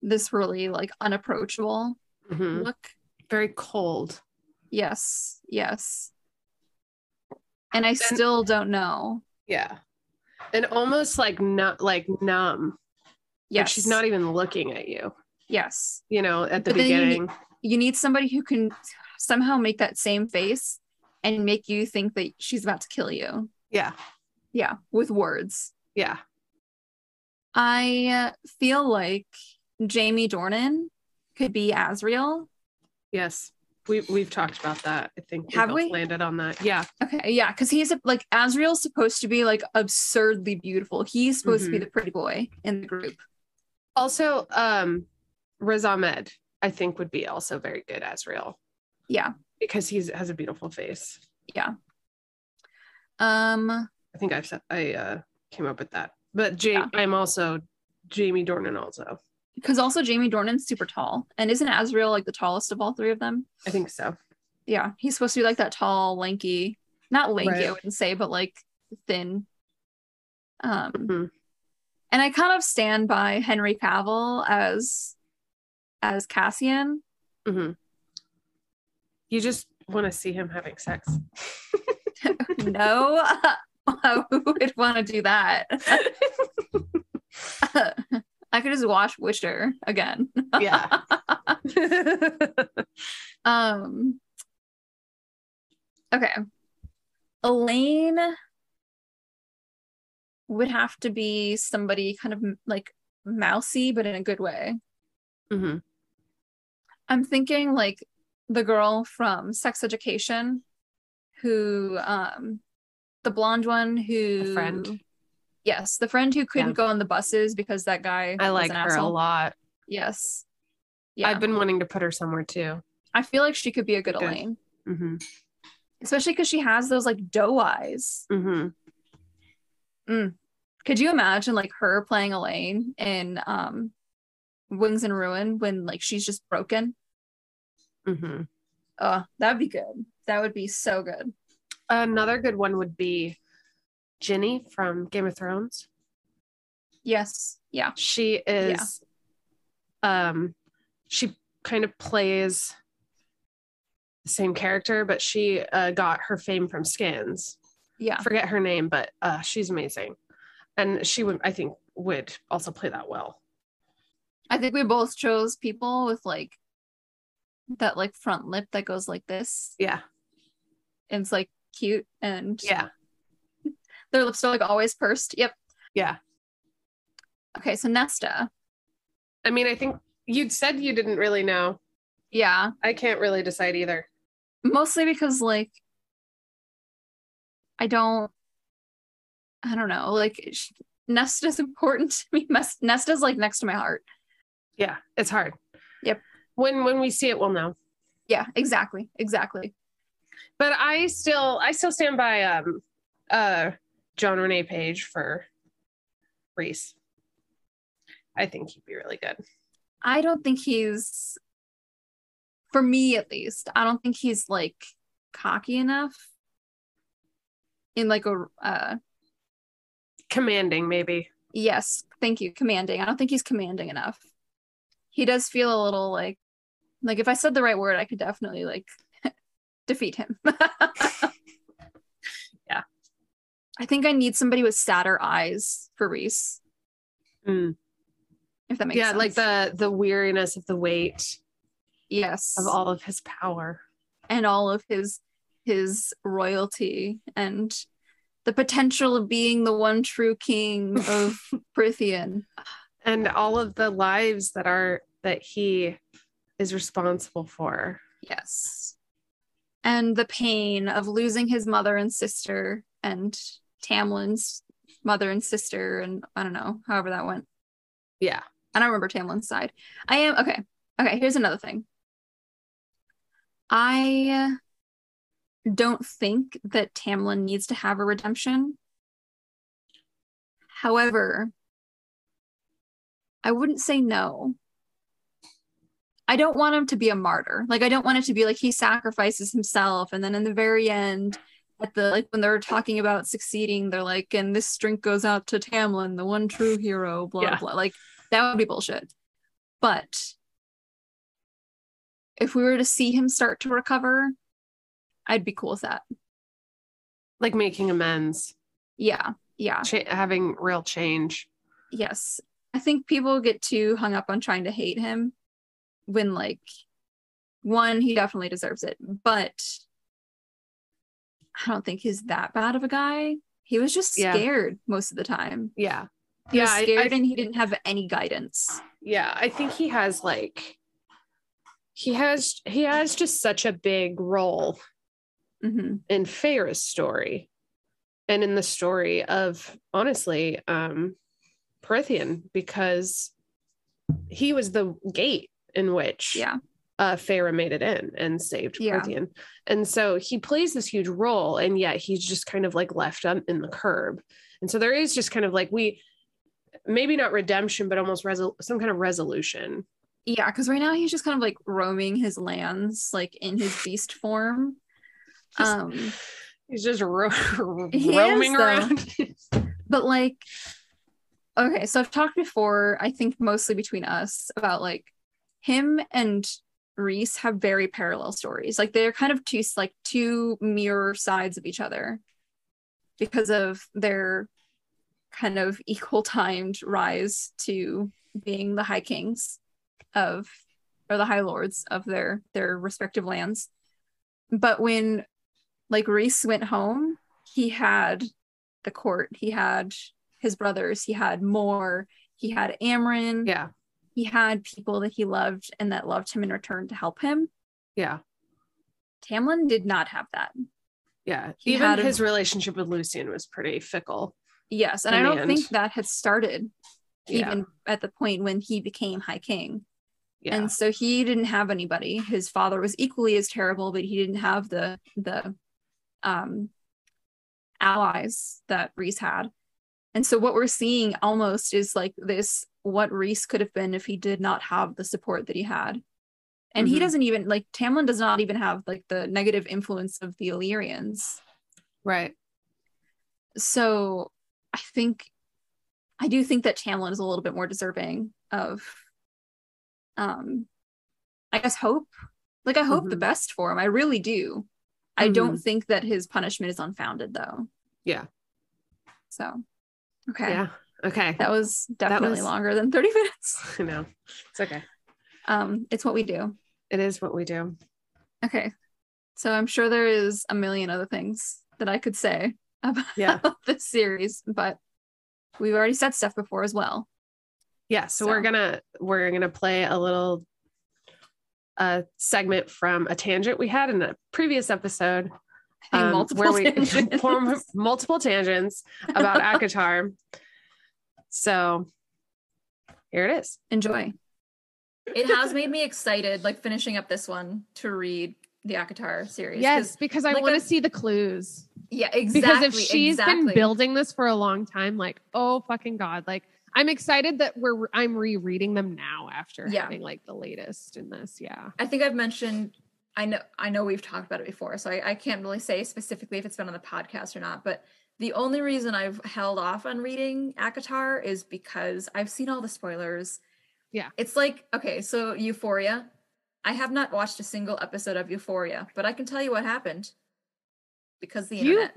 This really like unapproachable hmm look. Very cold. Yes, yes. And I still don't know. Yeah. And almost like not like numb. Yeah, Like she's not even looking at you, Yes. you know, at the But then you beginning. You need somebody who can somehow make that same face and make you think that she's about to kill you. yeah. Yeah, with words. Yeah. I uh, feel like Jamie Dornan could be Azriel. Yes. We we've talked about that. I think we Have we? landed on that. Yeah. Okay, yeah, because he's a, like Azriel's supposed to be like absurdly beautiful. He's supposed to be Mhm. the pretty boy in the group. Also, um Riz Ahmed, I think would be also very good as real Yeah. because he has a beautiful face. Yeah. Um, I think I've said I uh came up with that But ja- Yeah. I'm also Jamie Dornan also. Because also Jamie Dornan's super tall. And isn't Azriel like the tallest of all three of them? I think so. Yeah. He's supposed to be like that tall, lanky, not lanky, Right. I wouldn't say, but like thin. Um Mhm. and I kind of stand by Henry Cavill as as Cassian. hmm You just want to see him having sex. no, who would want to do that? I could just watch Witcher again. yeah. Um. Okay. Elain would have to be somebody kind of like mousy, but in a good way. hmm I'm thinking like the girl from Sex Education, who um, the blonde one who The friend. Yes, the friend who couldn't Yeah. go on the buses because that guy. I was like an her a lot. Yes. Yeah, I've been wanting to put her somewhere too. I feel like she could be a good Good. Elain, hmm especially because she has those like doe eyes. Mm-hmm. Mm. Could you imagine like her playing Elain in um Wings and Ruin when like she's just broken? hmm Oh, that'd be good. That would be so good. Another good one would be Ginny from Game of Thrones. Yes. Yeah. She is um she kind of plays the same character, but she uh, got her fame from Skins. Yeah. Forget her name, but uh she's amazing. And she would I think would also play that well. I think we both chose people with like that like front lip that goes like this. Yeah. And it's like cute and Yeah. their lips are like always pursed. Yep. Yeah. Okay, so Nesta. I mean, I think you'd said you didn't really know. Yeah. I can't really decide either. Mostly because like I don't I don't know, like Nesta's important to me. Nesta's like next to my heart. Yeah, it's hard. Yep. When when we see it, we'll know. Yeah, exactly. Exactly. But I still I still stand by um uh John Renee Page for Rhys. I think he'd be really good. I don't think he's for me at least, I don't think he's like cocky enough in like a uh Commanding, maybe. yes, thank you, commanding. I don't think he's commanding enough. He does feel a little like like if I said the right word, I could definitely like defeat him. Yeah. I think I need somebody with sadder eyes for Rhys, Mm. if that makes sense. Yeah, sense. like the the weariness of the weight yes of all of his power. and all of his his royalty and the potential of being the one true king of Prythian. And all of the lives that are that he is responsible for. Yes. And the pain of losing his mother and sister and Tamlin's mother and sister and I don't know, however that went. Yeah. I don't remember Tamlin's side. I am okay. Okay, here's another thing. I don't think that Tamlin needs to have a redemption. However, I wouldn't say no. I don't want him to be a martyr. Like I don't want it to be like he sacrifices himself and then in the very end at the like when they're talking about succeeding, they're like, and this drink goes out to Tamlin, the one true hero, blah Yeah. blah. Like that would be bullshit. But if we were to see him start to recover, I'd be cool with that. Like making amends, Yeah. Yeah. cha- having real change. Yes. I think people get too hung up on trying to hate him when like one, he definitely deserves it, but I don't think he's that bad of a guy. He was just Yeah. scared most of the time. Yeah. He Yeah, I- scared I- and he didn't have any guidance. yeah i think he has like he has he has just such a big role hmm in Feyre's story and in the story of honestly um Prythian because he was the gate in which Yeah. uh Feyre made it in and saved Yeah. Prythian. And so he plays this huge role and yet he's just kind of like left on in the curb. And so there is just kind of like we maybe not redemption, but almost resol- some kind of resolution. Yeah, because right now he's just kind of like roaming his lands, like in his beast form. Um, He's just ro- He is, roaming around. but like, okay, so I've talked before, I think mostly between us about like him and Rhys have very parallel stories. Like they're kind of two like two mirror sides of each other because of their kind of equal timed rise to being the high kings of or the high lords of their their respective lands. But when like Rhys went home, he had the court, he had his brothers, he had Mor, he had Amren, yeah, he had people that he loved and that loved him in return to help him. yeah, Tamlin did not have that. yeah. He Even had a- his relationship with Lucien was pretty fickle. Yes, and I don't think that had started Yeah, even at the point when he became High King. yeah, And so he didn't have anybody. His father was equally as terrible, but he didn't have the the um allies that Rhys had. And so what we're seeing almost is like this what Rhys could have been if he did not have the support that he had. And he Mhm. doesn't even like Tamlin does not even have like the negative influence of the Illyrians. right. So I think I do think that Tamlin is a little bit more deserving of um I guess hope. Like I hope the Mhm. best for him. I really do. I don't think that his punishment is unfounded though. Yeah. So okay. Yeah. Okay. That was definitely was- longer than 30 minutes. I know. It's okay. Um it's what we do. It is what we do. Okay. So I'm sure there is a million other things that I could say about Yeah. this series, but we've already said stuff before as well. Yeah. So, we're gonna we're gonna play a little uh segment from a tangent we had in a previous episode um, multiple where we tangents. form multiple tangents about ACOTAR. So here it is. enjoy. It has made me excited, like finishing up this one to read the ACOTAR series. Yes, because I like want to see the clues. yeah, exactly. Because if she's exactly. been building this for a long time, like, oh fucking god, like I'm excited that we're I'm rereading them now after Yeah. having like the latest in this. Yeah. I think I've mentioned. I know. I know we've talked about it before, so I, I can't really say specifically if it's been on the podcast or not. But the only reason I've held off on reading ACOTAR is because I've seen all the spoilers. Yeah. it's like okay, so Euphoria. I have not watched a single episode of Euphoria, but I can tell you what happened because the You- internet.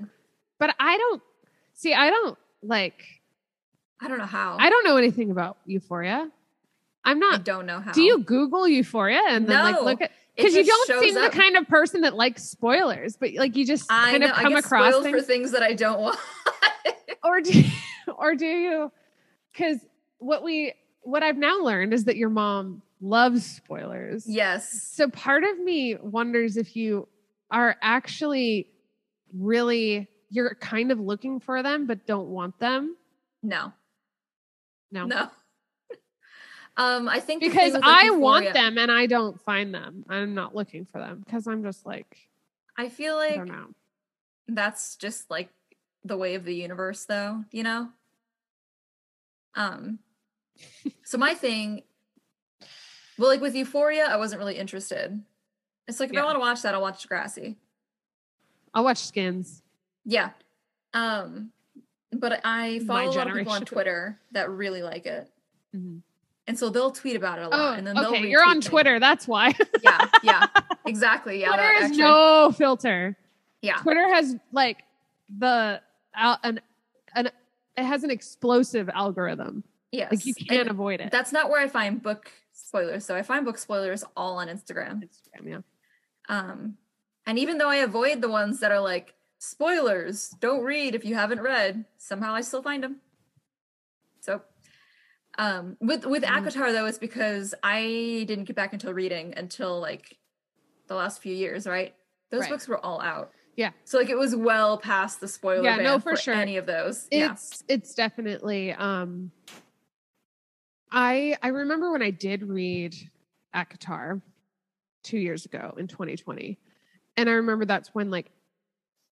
But I don't see I don't like I don't know how. I don't know anything about Euphoria. I'm I not don't know how. do you Google Euphoria and then like look at because you don't seem up. the kind of person that likes spoilers, but like you just I kind know, of I come get across spoiled things. for things that I don't want. or do or do you because what we what i've now learned is that your mom loves spoilers yes. so part of me wonders if you are actually really you're kind of looking for them but don't want them No. no, No. Um, I think because thing with, like, i want them and i don't find them i'm not looking for them because i'm just like I feel i like don't know that's just like the way of the universe, though. You know. Um. so my thing, well, like with Euphoria, I wasn't really interested. It's like if Yeah. I want to watch that, I'll watch Degrassi. i'll watch skins Yeah. Um. But I follow a lot of people on Twitter that really like it, Mhm. And so they'll tweet about it a oh lot, and then they'll okay you're on twitter that's why Yeah. Yeah. Exactly. Yeah. twitter that is no filter Yeah. Twitter has like the al- an an it has an explosive algorithm. Yes. Like you can't avoid it. That's not where I find book spoilers. So I find book spoilers all on Instagram. Instagram, yeah. Um, and even though I avoid the ones that are like spoilers, don't read if you haven't read, somehow I still find them. Um, with with Mm. ACOTAR though, it's because I didn't get back into reading until like the last few years, right? Those Right. books were all out. Yeah. So like it was well past the spoiler Yeah, no, for sure. any of those. yeah. It's it's definitely um I I remember when I did read ACOTAR 2 years ago in 2020. And I remember that's when like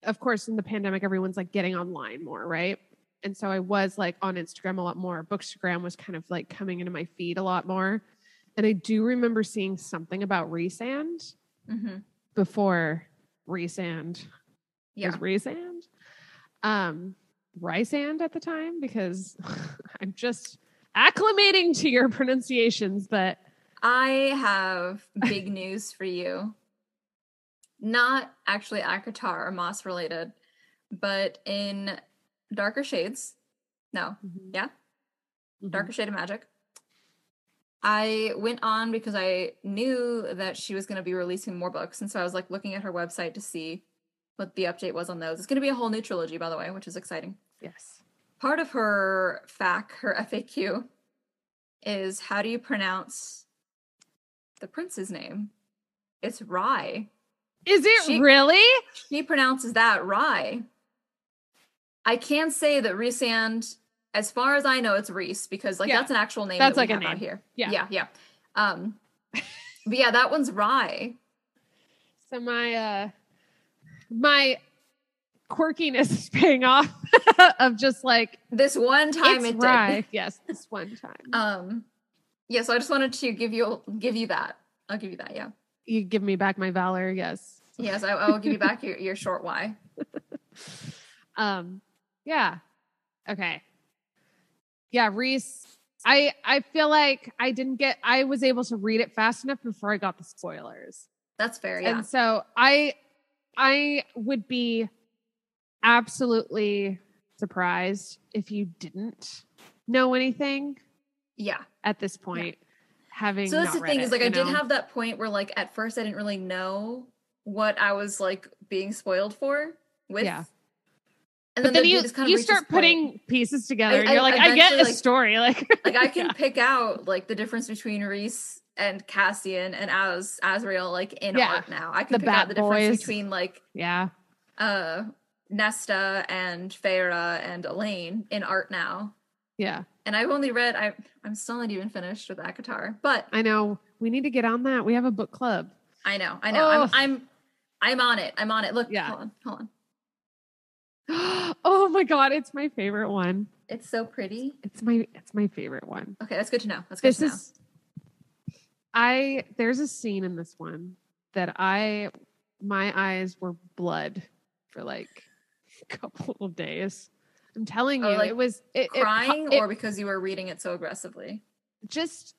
of course in the pandemic everyone's like getting online more, right? And so I was like on Instagram a lot more. Bookstagram was kind of like coming into my feed a lot more. And I do remember seeing something about Resand hmm before Resand Yeah. was Resand. Um, Rysand at the time because I'm just acclimating to your pronunciations, but I have big news for you. Not actually ACOTAR or Maas related, but in Darker Shades. No, yeah, Mhm. Darker Shade of Magic. I went on because I knew that she was going to be releasing more books. And so I was like looking at her website to see what the update was on those. It's going to be a whole new trilogy, by the way, which is exciting. yes. Part of her FAQ, her FAQ, is how do you pronounce the prince's name? It's Rye. Is it She- really? She pronounces that Rye. I can say that Rhysand, as far as I know, it's Reese because like Yeah. that's an actual name. That's that like a out name. here. Yeah. yeah, yeah. Um, but yeah, that one's Rye. So my uh my quirkiness is paying off of just like This one time it's it rye. did. Yes, this one time. Um, yeah. So I just wanted to give you give you that. I'll give you that. Yeah. you give me back my valor, yes. Yes, I, I will give you back your, your short Y. Um, yeah. Okay. Yeah, Rhys. I I feel like I didn't get I was able to read it fast enough before I got the spoilers. That's fair. Yeah. And so I I would be absolutely surprised if you didn't know anything yeah. at this point. Having So that's the thing it, is like I did have that point where like at first I didn't really know what I was like being spoiled for with. Yeah. And but then they you you start point- putting pieces together I- and you're like I get a like- story like like I can Yeah. pick out like the difference between Rhys and Cassian and As Azriel like in Yeah. art now. I can The pick out the difference Boys. between like yeah uh Nesta and Feyre and Elain in art now. yeah And I've only read I I'm still not even finished with ACOTAR. But I know we need to get on that we have a book club I know, I know. Ugh. I'm I'm I'm on it. I'm on it. Look, Yeah. hold on, hold on. oh my god it's my favorite one It's so pretty. it's my it's my favorite one Okay, that's good to know. That's good this to know. is i there's a scene in this one that i my eyes were blood for like a couple of days i'm telling Oh, you like it was it, it Crying it or because you were reading it so aggressively. just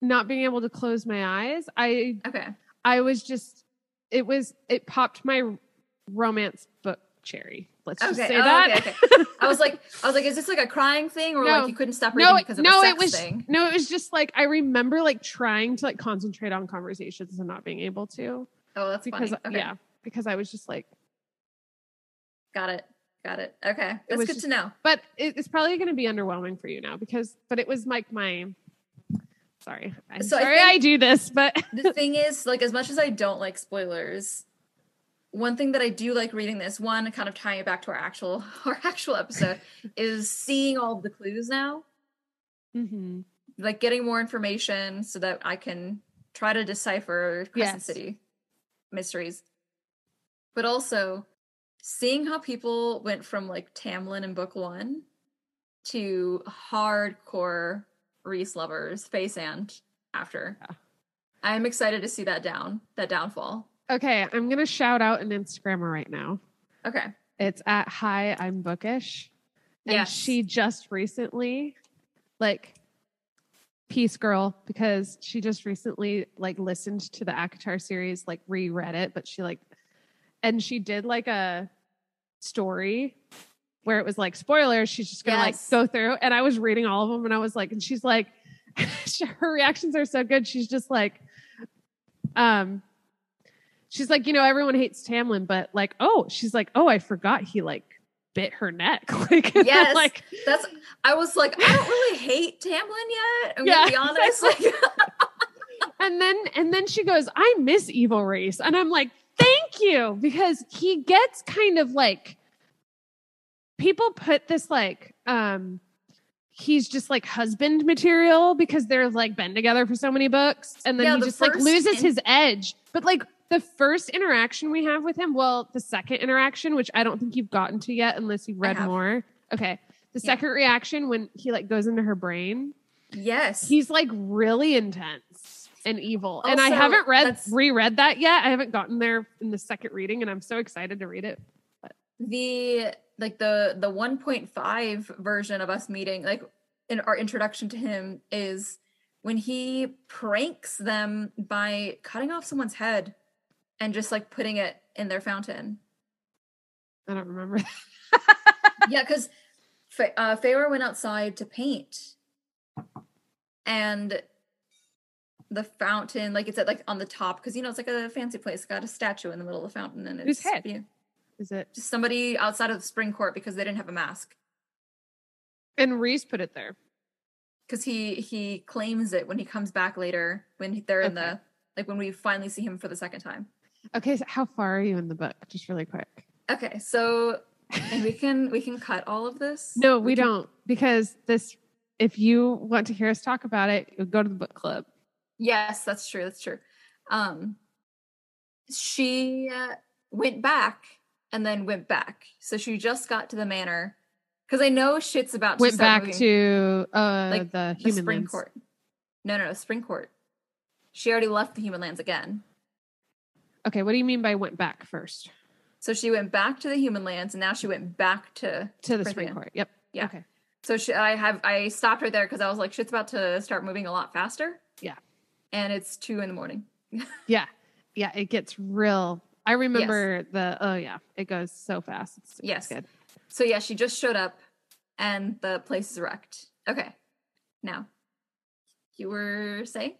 not being able to close my eyes i Okay. i was just it was it popped my romance book cherry let's just say oh, that okay, okay. I was like, I was like, is this like a crying thing or No. like you couldn't stop reading no, because of no, it was thing? no, it was just like I remember like trying to like concentrate on conversations and not being able to Oh, that's because funny. Okay. yeah, because I was just like, Got it. Got it. Okay. That's was good just- to know. but it, it's probably going to be underwhelming for you now because, but it was like my. Sorry, I'm So sorry think- I do this, but the thing is, like, as much as I don't like spoilers, one thing that I do like reading this, one kind of tying it back to our actual our actual episode, is seeing all the clues now. Mhm. Like getting more information so that I can try to decipher Crescent Yes. City mysteries. But also seeing how people went from like Tamlin in book one to hardcore Rhys lovers, face and after. Yeah. I'm excited to see that down, that downfall. Okay, I'm to shout out an Instagrammer right now. Okay. It's at Hi, I'm Bookish. And Yes. she just recently, like, peace girl, because she just recently like listened to the ACOTAR series, like reread it, but she like, and she did like a story where it was like spoilers. She's just gonna Yes. like go through, and I was reading all of them, and I was like, and she's like, her reactions are so good. She's just like, um, she's like, you know, everyone hates Tamlin, but like, oh, she's like, oh, I forgot he like bit her neck. like, Yes. like That's I was like, I don't really hate Tamlin yet. I'm Yeah, gonna be honest. Like and then and then she goes, I miss Evil Rhys. And I'm like, thank you. Because he gets kind of like people put this like um he's just like husband material because they're like been together for so many books and then Yeah, he the just like loses in- his edge. But like the first interaction we have with him, well, the second interaction, which I don't think you've gotten to yet unless you've read more. Okay. The Yeah. second reaction when he like goes into her brain, Yes. he's like really intense and evil. and I haven't read that's- reread that yet. I haven't gotten there in the second reading and I'm so excited to read it. the like the the 1.5 version of us meeting like in our introduction to him is when he pranks them by cutting off someone's head and just like putting it in their fountain I don't remember. yeah because uh, Feyre went outside to paint and the fountain like it's at like on the top because you know it's like a fancy place got a statue in the middle of the fountain and Whose it's head? yeah, Is it? just somebody outside of the spring court because they didn't have a mask And Rhys put it there. because he he claims it when he comes back later when he- they're in the like when we finally see him for the second time Okay, so how far are you in the book? Just really quick. okay so and we can we can cut all of this No, we can- don't because this. If you want to hear us talk about it, go to the book club. yes that's true that's true um she uh, went back and then went back so she just got to the manor because i know shit's about to Went back moving- to uh, like, the the human spring lands. court no no no spring court she already left the human lands again Okay, what do you mean by went back first so she went back to the human lands and now she went back to to the spring court? Yep. Yeah. Okay. So she, I have I stopped her there because I was like, shit's about to start moving a lot faster. Yeah. And it's two in the morning. Yeah. Yeah. It gets real. I remember the. Oh yeah, it goes so fast. It's, it's Yes. good. So yeah, she just showed up, and the place is wrecked. Okay. Now, you were saying?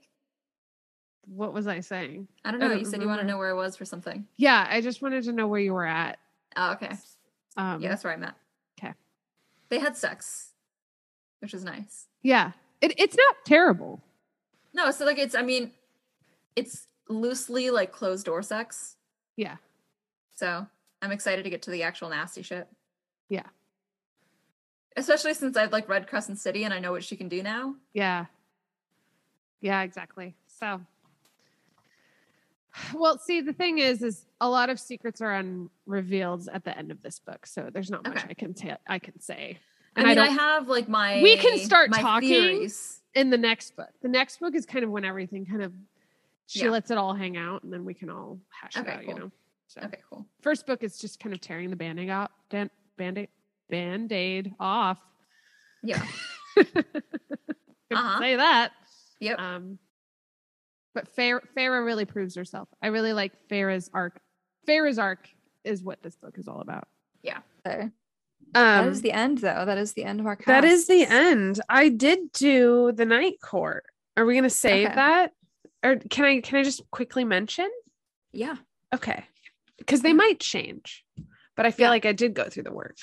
What was I saying? I don't I know. don't you said you want to know where I was for something. Yeah, I just wanted to know where you were at. Oh, okay. Um, Yeah, that's where I'm at. Okay. They had sex, which is nice. Yeah. It, it's not terrible. No, so like it's. I mean, it's loosely like closed door sex. Yeah. So I'm excited to get to the actual nasty shit. Yeah. Especially since I've like read Crescent City and I know what she can do now. Yeah. Yeah, exactly. So well, see, the thing is, is a lot of secrets are unrevealed at the end of this book, so there's not much Okay. I can ta- I can say. I And I mean, I, don't- have like my We can start talking. theories. In the next book, the next book is kind of when everything kind of she Yeah. lets it all hang out, and then we can all hash it Okay, out. You know. So Okay, cool. first book is just kind of tearing the band-aid out, dan- band-aid, band-aid off. Yeah. Uh-huh. say that. Yep. Um, but Feyre, Feyre really proves herself. I really like Feyre's arc. Feyre's arc is what this book is all about. Okay. that Um, is the end, though. That is the end of our. that is the end. I did do the night court. Are we gonna save Okay. that? Or can I can I just quickly mention? Yeah. Okay. Because they might change. But I feel Yeah. like I did go through the work.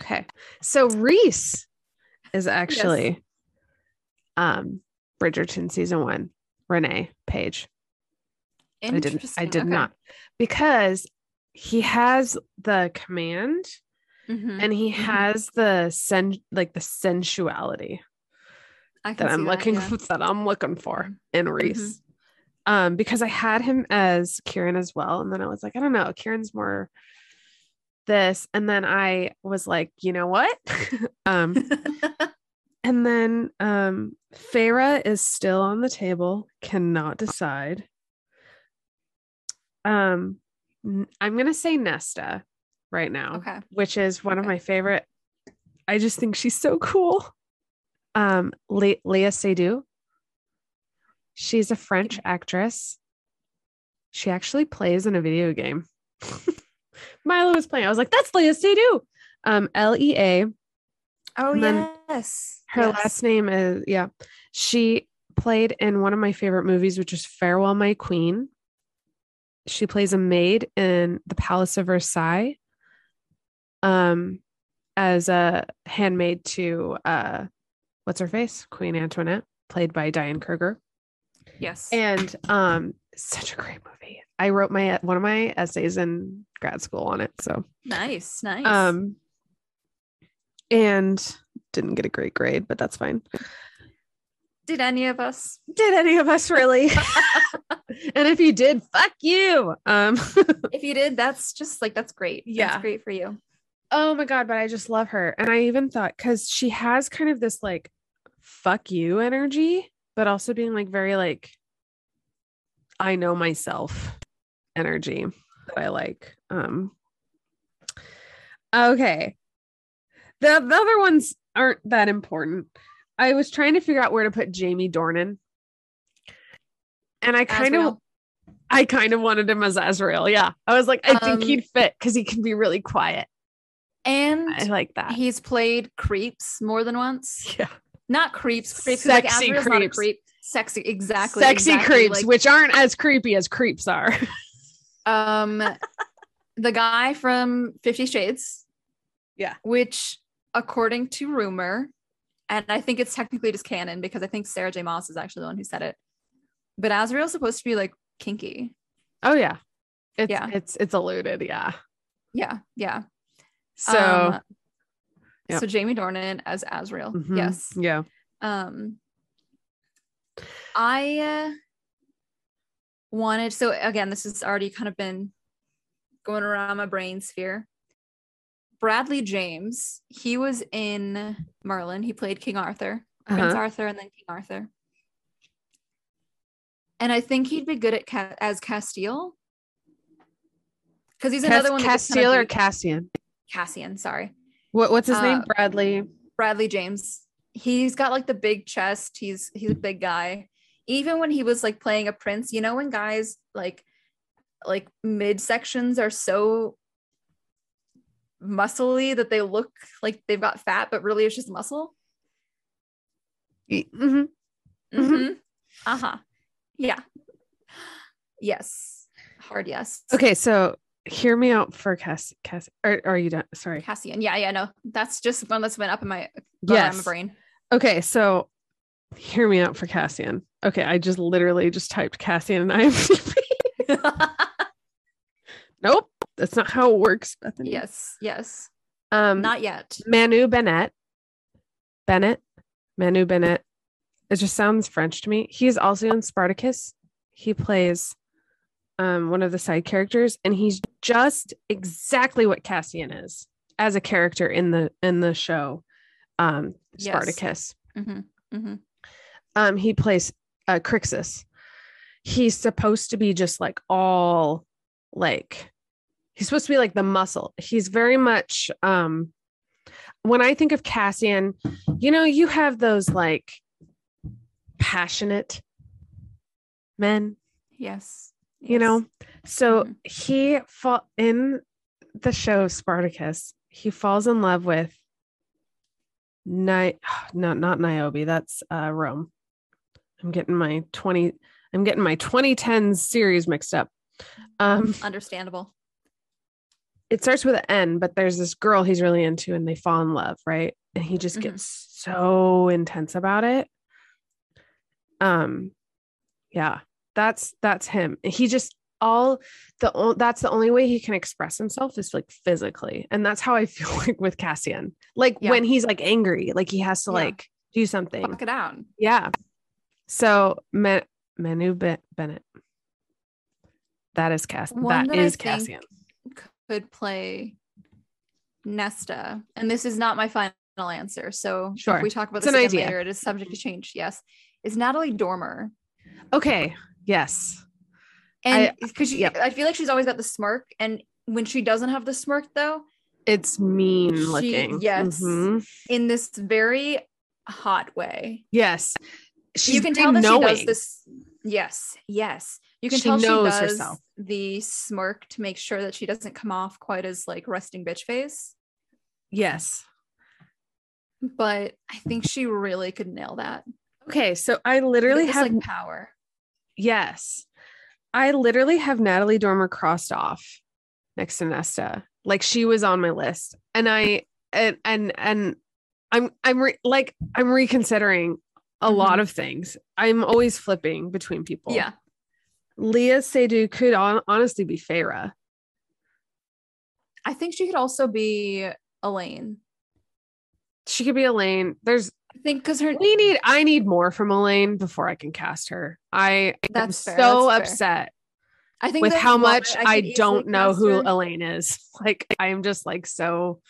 Okay. So Rhys is actually um Bridgerton season one, Regé-Jean Page. I didn't I did Okay. not. Because he has the command Mhm. and he Mhm. has the sen like the sensuality that I'm see looking yeah. that I'm looking for Mhm. in Rhys. Um, because I had him as Kieran as well, and then I was like, I don't know, Kieran's more this, and then I was like, you know what? um, and then um, Feyre is still on the table, cannot decide. Um, I'm gonna say Nesta right now okay. which is one of my favorite. I just think she's so cool. Um, Le- Léa Seydoux. She's a French actress. She actually plays in a video game. Milo was playing. I was like, "That's Léa Seydoux." Um, L E A. Oh yes. Her yes. last name is yeah. She played in one of my favorite movies, which is Farewell, My Queen. She plays a maid in the Palace of Versailles. Um, as a handmaid to uh, what's her face, Queen Antoinette, played by Diane Kruger, Yes. and um, such a great movie. I wrote my one of my essays in grad school on it, so nice. Nice. um, and didn't get a great grade, but that's fine. Did any of us? Did any of us really? and if you did, fuck you. Um If you did, that's just like that's great. Yeah. That's great for you. oh my god, but I just love her. And I even thought cuz she has kind of this like fuck you energy, but also being like very like I know myself energy that I like. Um Okay. The, the other ones aren't that important. I was trying to figure out where to put Jamie Dornan. And I kind of I kind of wanted him as Azriel. Yeah. I was like, I think Um, he'd fit because he can be really quiet. and I like that. he's played creeps more than once. yeah. Not creeps, creeps. like Sexy a creeps. creep. Sexy, exactly. Sexy exactly, creeps, like, which aren't as creepy as creeps are. um, the guy from Fifty Shades. Yeah. Which, according to rumor, and I think it's technically just canon because I think Sarah J. Maas is actually the one who said it. But Azriel's supposed to be like kinky. oh yeah. It's Yeah. it's it's alluded, yeah. Yeah, yeah. So Um, yeah. so Jamie Dornan as Azriel. mhm, Yes. Yeah. Um I uh, wanted so again this has already kind of been going around my brain sphere. Bradley James, he was in Merlin. He played King Arthur, Prince Uh-huh. Arthur and then King Arthur. And I think he'd be good at Ca- as Castile. Cuz he's another one that gets kinda or Cassian. Cassian, sorry. What what's his name? Uh, Bradley. Bradley James. He's got like the big chest. He's he's a big guy. Even when he was like playing a prince, you know when guys like like midsections are so muscly that they look like they've got fat, but really it's just muscle. Mhm. Mhm. Mhm. Uh-huh. Yeah. Yes. Hard yes. Okay, so hear me out for Cass Cass or, or are you done? Sorry. Cassian. Yeah, yeah, no. That's just one that's been up in my around my brain. Okay, so hear me out for Cassian. Okay, I just literally just typed Cassian and IMDb. nope, that's not how it works, Bethany. yes, yes. Um, Not yet. Manu Bennett. Bennett. Manu Bennett. It just sounds French to me. He's also in Spartacus. He plays um one of the side characters, and he's just exactly what Cassian is as a character in the in the show. Um Yes. Spartacus. hmm hmm Um, he plays uh Crixus. He's supposed to be just like all like he's supposed to be like the muscle. He's very much um when I think of Cassian, you know, you have those like passionate men, Yes. you know. So Mhm. he fall in the show Spartacus, he falls in love with Ni- no, not Niobe. That's uh Rome. I'm getting my 20 I'm getting my 2010s series mixed up. Um Understandable. It starts with an N, but there's this girl he's really into and they fall in love, right? And he just Mhm. gets so intense about it. Um yeah, that's that's him. He just all the that's the only way he can express himself is like physically. And that's how I feel like with Cassian. Like Yeah. when he's like angry, like he has to Yeah. like do something. Fuck it out. Yeah. So Men- Manu Bennett. That is Cass. That that I is think Cassian. Could play Nesta. And this is not my final answer. So Sure. if we talk about It's this again idea. later, it is subject to change. Yes. Is Natalie Dormer. Okay. Yes. And I- because yep. I feel like she's always got the smirk. And when she doesn't have the smirk though, It's mean She- looking. yes. Mhm. in this very hot way. Yes. She's you can tell that knowing. she does this. Yes, yes. You can She tell she does herself. the smirk to make sure that she doesn't come off quite as like resting bitch face. Yes. But I think she really could nail that. Okay. So I literally have like power. yes. I literally have Natalie Dormer crossed off next to Nesta. Like she was on my list. And I and and and I'm I'm re- like I'm reconsidering a lot mm-hmm. of things. I'm always flipping between people. Yeah. Léa Seydoux could hon- honestly be Feyre. I think she could also be Elain. She could be Elain. There's I think because her we need I need more from Elain before I can cast her. I am That's fair, so that's upset I think with how much that I, don't know who her. Elain is. Like I am just like so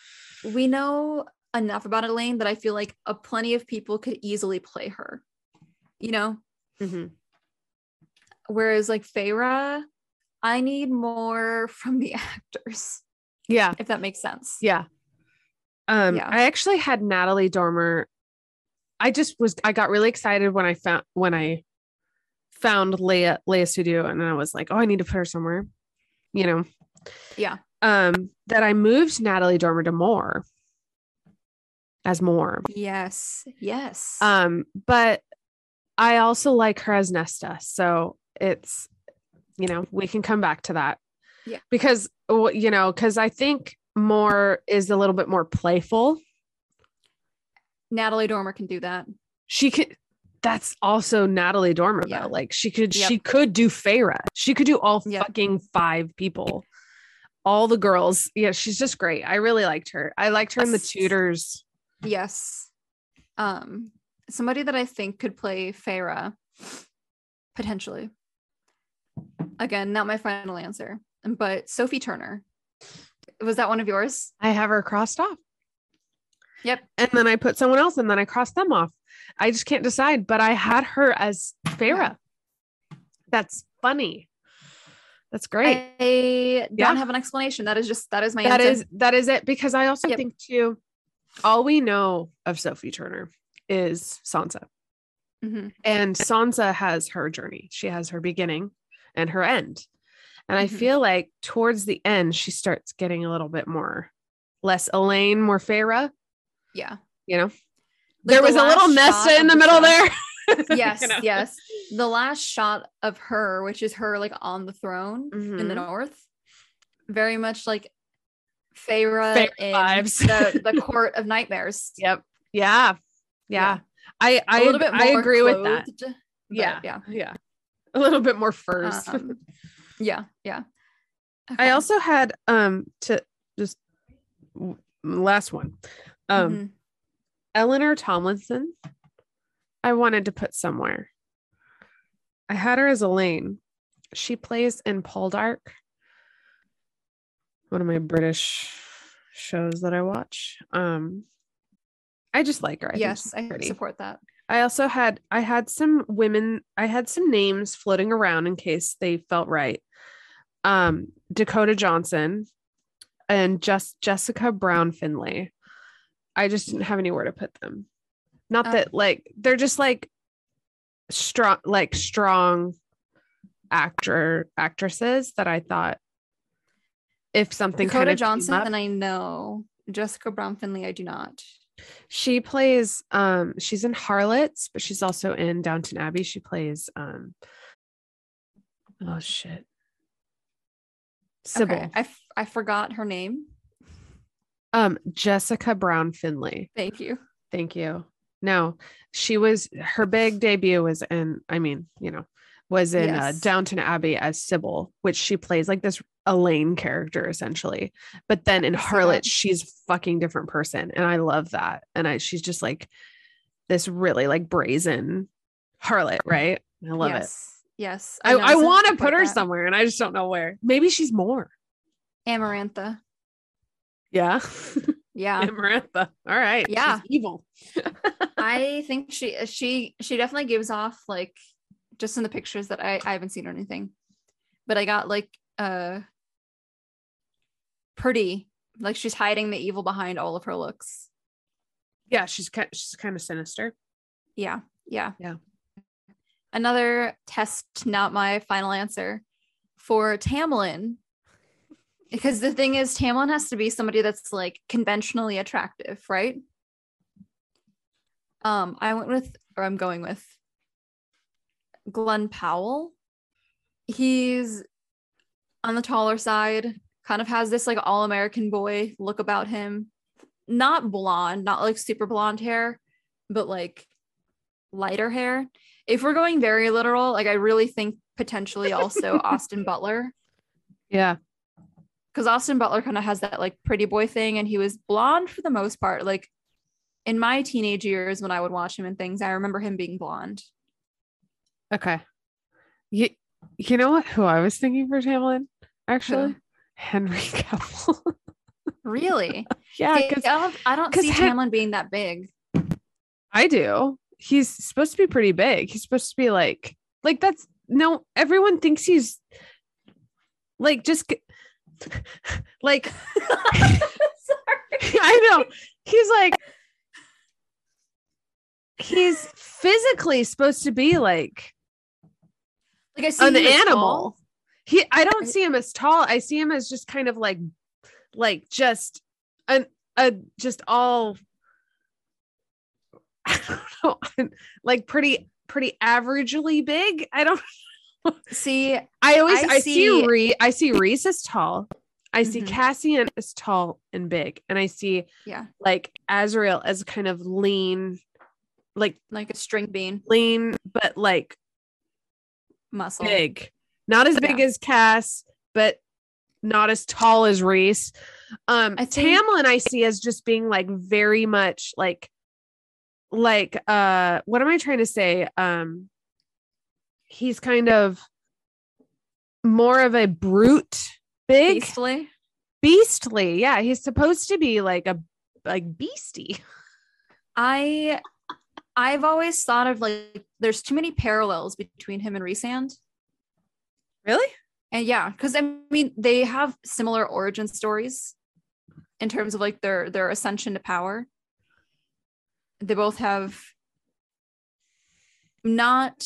we know enough about Elain that I feel like a plenty of people could easily play her. You know, mhm. whereas like Feyre, I need more from the actors, yeah. if that makes sense. Yeah. Um, Yeah. I actually had Natalie Dormer. I just was I got really excited when I found when I found Leia Léa Seydoux and I was like, oh, I need to put her somewhere, you know. Yeah. Um, that I moved Natalie Dormer to Mor as Mor. Yes. Yes. Um, but I also like her as Nesta. So it's, you know, we can come back to that. Yeah. Because, you know, because I think Mor is a little bit more playful. Natalie Dormer can do that. She could, that's also Natalie Dormer, Yeah. though. Like she could, Yep. she could do Feyre. She could do all Yep. fucking five people. All the girls. Yeah, she's just great. I really liked her. I liked her in the Tudors. Yes. Um, somebody that I think could play Feyre, potentially. Again, not my final answer, but Sophie Turner. Was that one of yours? I have her crossed off. Yep. And then I put someone else and then I crossed them off. I just can't decide, but I had her as Feyre. That's funny. That's great. I don't Yeah. have an explanation. That is just that is my That answer. is that is it because I also Yep. think too all we know of Sophie Turner is Sansa. Mhm. And Sansa has her journey. She has her beginning and her end. And I Mhm. feel like towards the end she starts getting a little bit more less Elain, more Feyre, Yeah. you know. Like there the was a little Nesta in of the middle there. Yes, You know? yes. The last shot of her, which is her like on the throne in the Mhm. north, very much like Feyre vibes. the, the court of nightmares. Yep. Yeah. Yeah. Yeah. I I, a little bit more I agree with that. Yeah. yeah. Yeah. A little bit more furs. Um, yeah, yeah. I also had um to just last one. Um Mhm. Eleanor Tomlinson. I wanted to put somewhere. I had her as Elain. She plays in Poldark. One of my British shows that I watch. Um I just like her. I yes, I support that. I also had I had some women, I had some names floating around in case they felt right. Um, Dakota Johnson and just Jessica Brown Findlay. I just didn't have anywhere to put them. Not that like they're just like strong, like strong actor actresses that I thought if something Dakota kind Johnson, up, I know Jessica Brown Findlay. I do not. She plays um she's in Harlots, but she's also in Downton Abbey. She plays um oh shit. Sybil. Okay, I, f- I forgot her name. Um Jessica Brown Findlay. Thank you. Thank you. No, she was her big debut was in I mean, you know, was in uh, Downton Abbey as Sybil, which she plays like this Elain character essentially. But then in Harlot, she's a fucking different person, and I love that. And I she's just like this really like brazen harlot, right? I love it. yes. Yes. I, I want to put her that. somewhere, and I just don't know where. Maybe she's Mor. Amarantha. Yeah, Yeah. Amarantha. All right. she's Yeah. evil. I think she she she definitely gives off like just in the pictures that I, I haven't seen or anything. But I got like uh pretty like she's hiding the evil behind all of her looks. yeah, she's kind. She's kind of sinister. Yeah. Yeah. Yeah. Another test, not my final answer for Tamlin. Because the thing is, Tamlin has to be somebody that's like conventionally attractive, right? Um, I went with, or I'm going with Glen Powell. He's on the taller side, kind of has this like all American boy look about him. Not blonde, not like super blonde hair, but like lighter hair. If we're going very literal, like I really think potentially also Austin Butler, Yeah. because Austin Butler kind of has that like pretty boy thing, and he was blonde for the most part. Like in my teenage years when I would watch him and things, I remember him being blonde. Okay. You, you know what? Who I was thinking for Tamlin? Actually, Who? Henry Cavill. Really? yeah, because I don't, I don't see Hen- Tamlin being that big. I do. He's supposed to be pretty big. He's supposed to be like, like that's no. Everyone thinks he's like just like I know. He's like he's physically supposed to be like Like I see an animal. tall. He I don't see him as tall. I see him as just kind of like like just an a just all I don't know, like pretty pretty averagely big. I don't See, I always I I, see, see- Rhys I see Rhys as tall. I see Mhm. Cassian as tall and big. And I see yeah, like Azriel as kind of lean, like like a string bean lean, but like muscle. big. Not as big Yeah. as Cass, but not as tall as Rhys. Um I think- Tamlin I see as just being like very much like like uh what am I trying to say? Um he's kind of more of a brute big Beastly. beastly. Yeah, he's supposed to be like a like beastie. I I've always thought of like there's too many parallels between him and Rhysand. Really? And yeah, because I mean they have similar origin stories in terms of like their their ascension to power. They both have not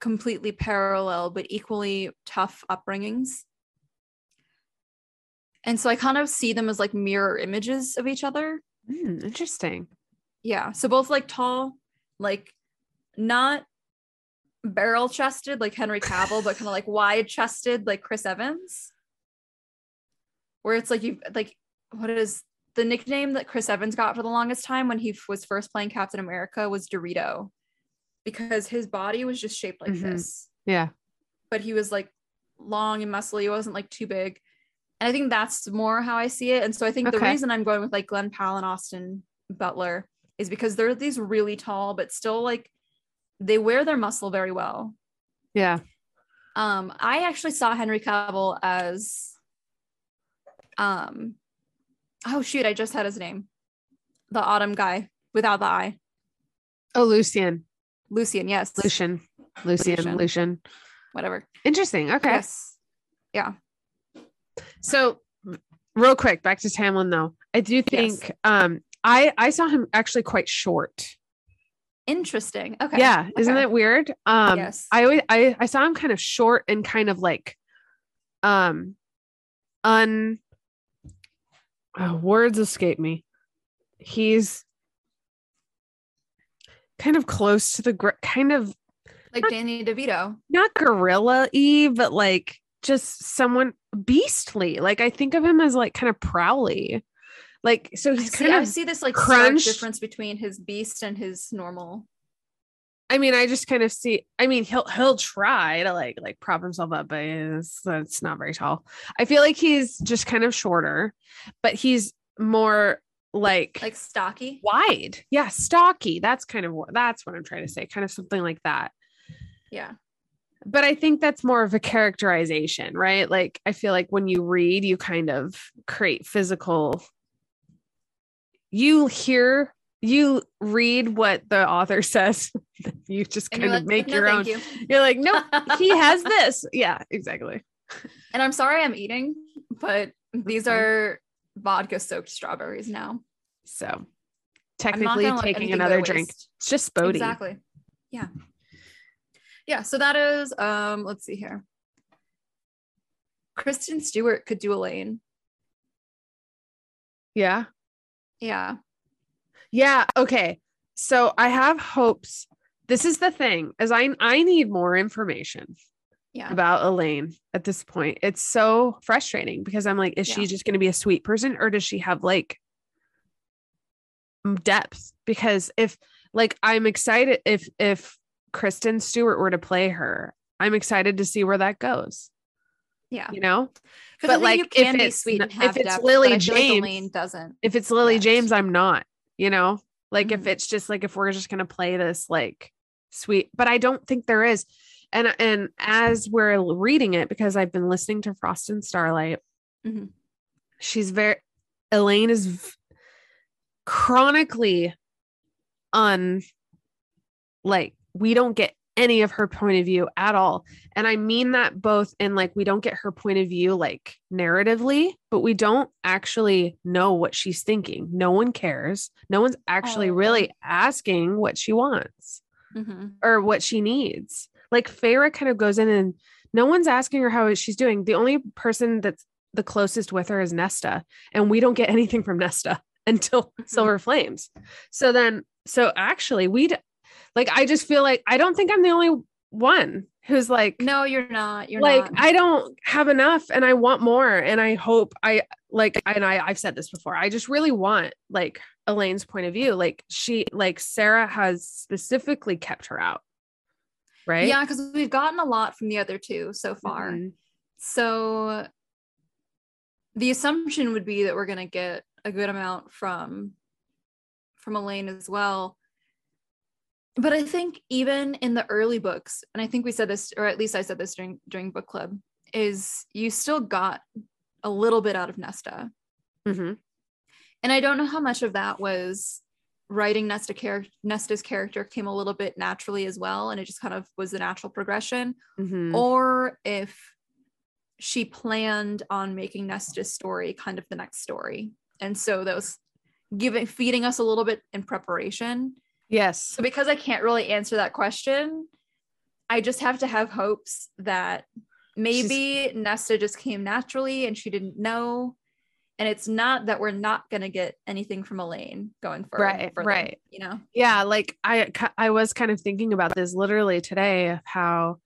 completely parallel, but equally tough upbringings. And so I kind of see them as like mirror images of each other. Hmm, interesting. Yeah. So both like tall, like not barrel chested like Henry Cavill, but kind of like wide chested like Chris Evans. Where it's like you like what is the nickname that Chris Evans got for the longest time when he f- was first playing Captain America was Dorito because his body was just shaped like Mhm. this, Yeah. but he was like long and muscly. He wasn't like too big. And I think that's more how I see it. And so I think the reason I'm going with like Glen Powell and Austin Butler is because they're these really tall, but still like they wear their muscle very well. Yeah. Um, I actually saw Henry Cavill as um oh shoot, I just had his name. The autumn guy without the eye. Oh, Lucien. Lucien, yes. Lucien. Lucien. Lucien. Lucien. Whatever. Interesting. Okay. Yes. Yeah. So real quick, back to Tamlin though. I do think um I I saw him actually quite short. Interesting. Okay. Yeah. Isn't Okay. that weird? Um yes. I always I, I saw him kind of short and kind of like um un oh, words escape me. He's kind of close to the gr- kind of like Danny DeVito. not gorilla y, but like just someone beastly. Like I think of him as like kind of prowly. Like so I he's see, kind I of see this like stark crunched. difference between his beast and his normal. I mean, I just kind of see. I mean, he'll he'll try to like like prop himself up, but it's, it's not very tall. I feel like he's just kind of shorter, but he's more like Like stocky. wide. Yeah, stocky. That's kind of what that's what I'm trying to say. Kind of something like that. Yeah. But I think that's more of a characterization, right? Like I feel like when you read, you kind of create physical. You hear, you read what the author says. you just kind of like, make "No, your own. thank You're like, nope, he has this. Yeah, exactly. And I'm sorry I'm eating, but these are vodka soaked strawberries now. So technically taking another drink. It's just Bodhi. Exactly. Yeah. Yeah. So that is um, let's see here. Kristen Stewart could do Elain. Yeah. Yeah. Yeah. Okay. So I have hopes. This is the thing, as I I need more information Yeah. about Elain at this point. It's so frustrating because I'm like, is she just going to be a sweet person or does she have like depth? Because if like I'm excited if if Kristen Stewart were to play her, I'm excited to see where that goes. Yeah. You know, but, like, if it's sweet if it's depth, Lily but I feel like James- Elain doesn't. if it's Lily Yes. James, I'm not. you know? Like if Mhm. it's just like if we're just gonna play this like sweet, but I don't think there is. And and as we're reading it, because I've been listening to Frost and Starlight, Mhm. she's very Elain is v- chronically un like we don't get any of her point of view at all. And I mean that both in like we don't get her point of view like narratively, but we don't actually know what she's thinking. No one cares. No one's actually Oh. really asking what she wants Mhm. or what she needs. Like Feyre kind of goes in and no one's asking her how she's doing. The only person that's the closest with her is Nesta, and we don't get anything from Nesta until Mhm. Silver Flames. So then, so actually, we would like. I just feel like I don't think I'm the only one who's like, No, you're not. You're like not. I don't have enough, and I want more, and I hope I like. And I I've said this before. I just really want like Elain's point of view. Like she like Sarah has specifically kept her out, right? Yeah, because we've gotten a lot from the other two so far. Mhm. So the assumption would be that we're going to get a good amount from from Elain as well. But I think even in the early books, and I think we said this, or at least I said this during during book club, is you still got a little bit out of Nesta. Mhm. And I don't know how much of that was writing Nesta char- Nesta's character came a little bit naturally as well, and it just kind of was the natural progression Mhm. or if she planned on making Nesta's story kind of the next story. And so that was giving feeding us a little bit in preparation. Yes. So because I can't really answer that question, I just have to have hopes that maybe Nesta just came naturally and she didn't know. And it's not that we're not going to get anything from Elain going forward. Right, further, right. You know? Yeah, like I I was kind of thinking about this literally today of how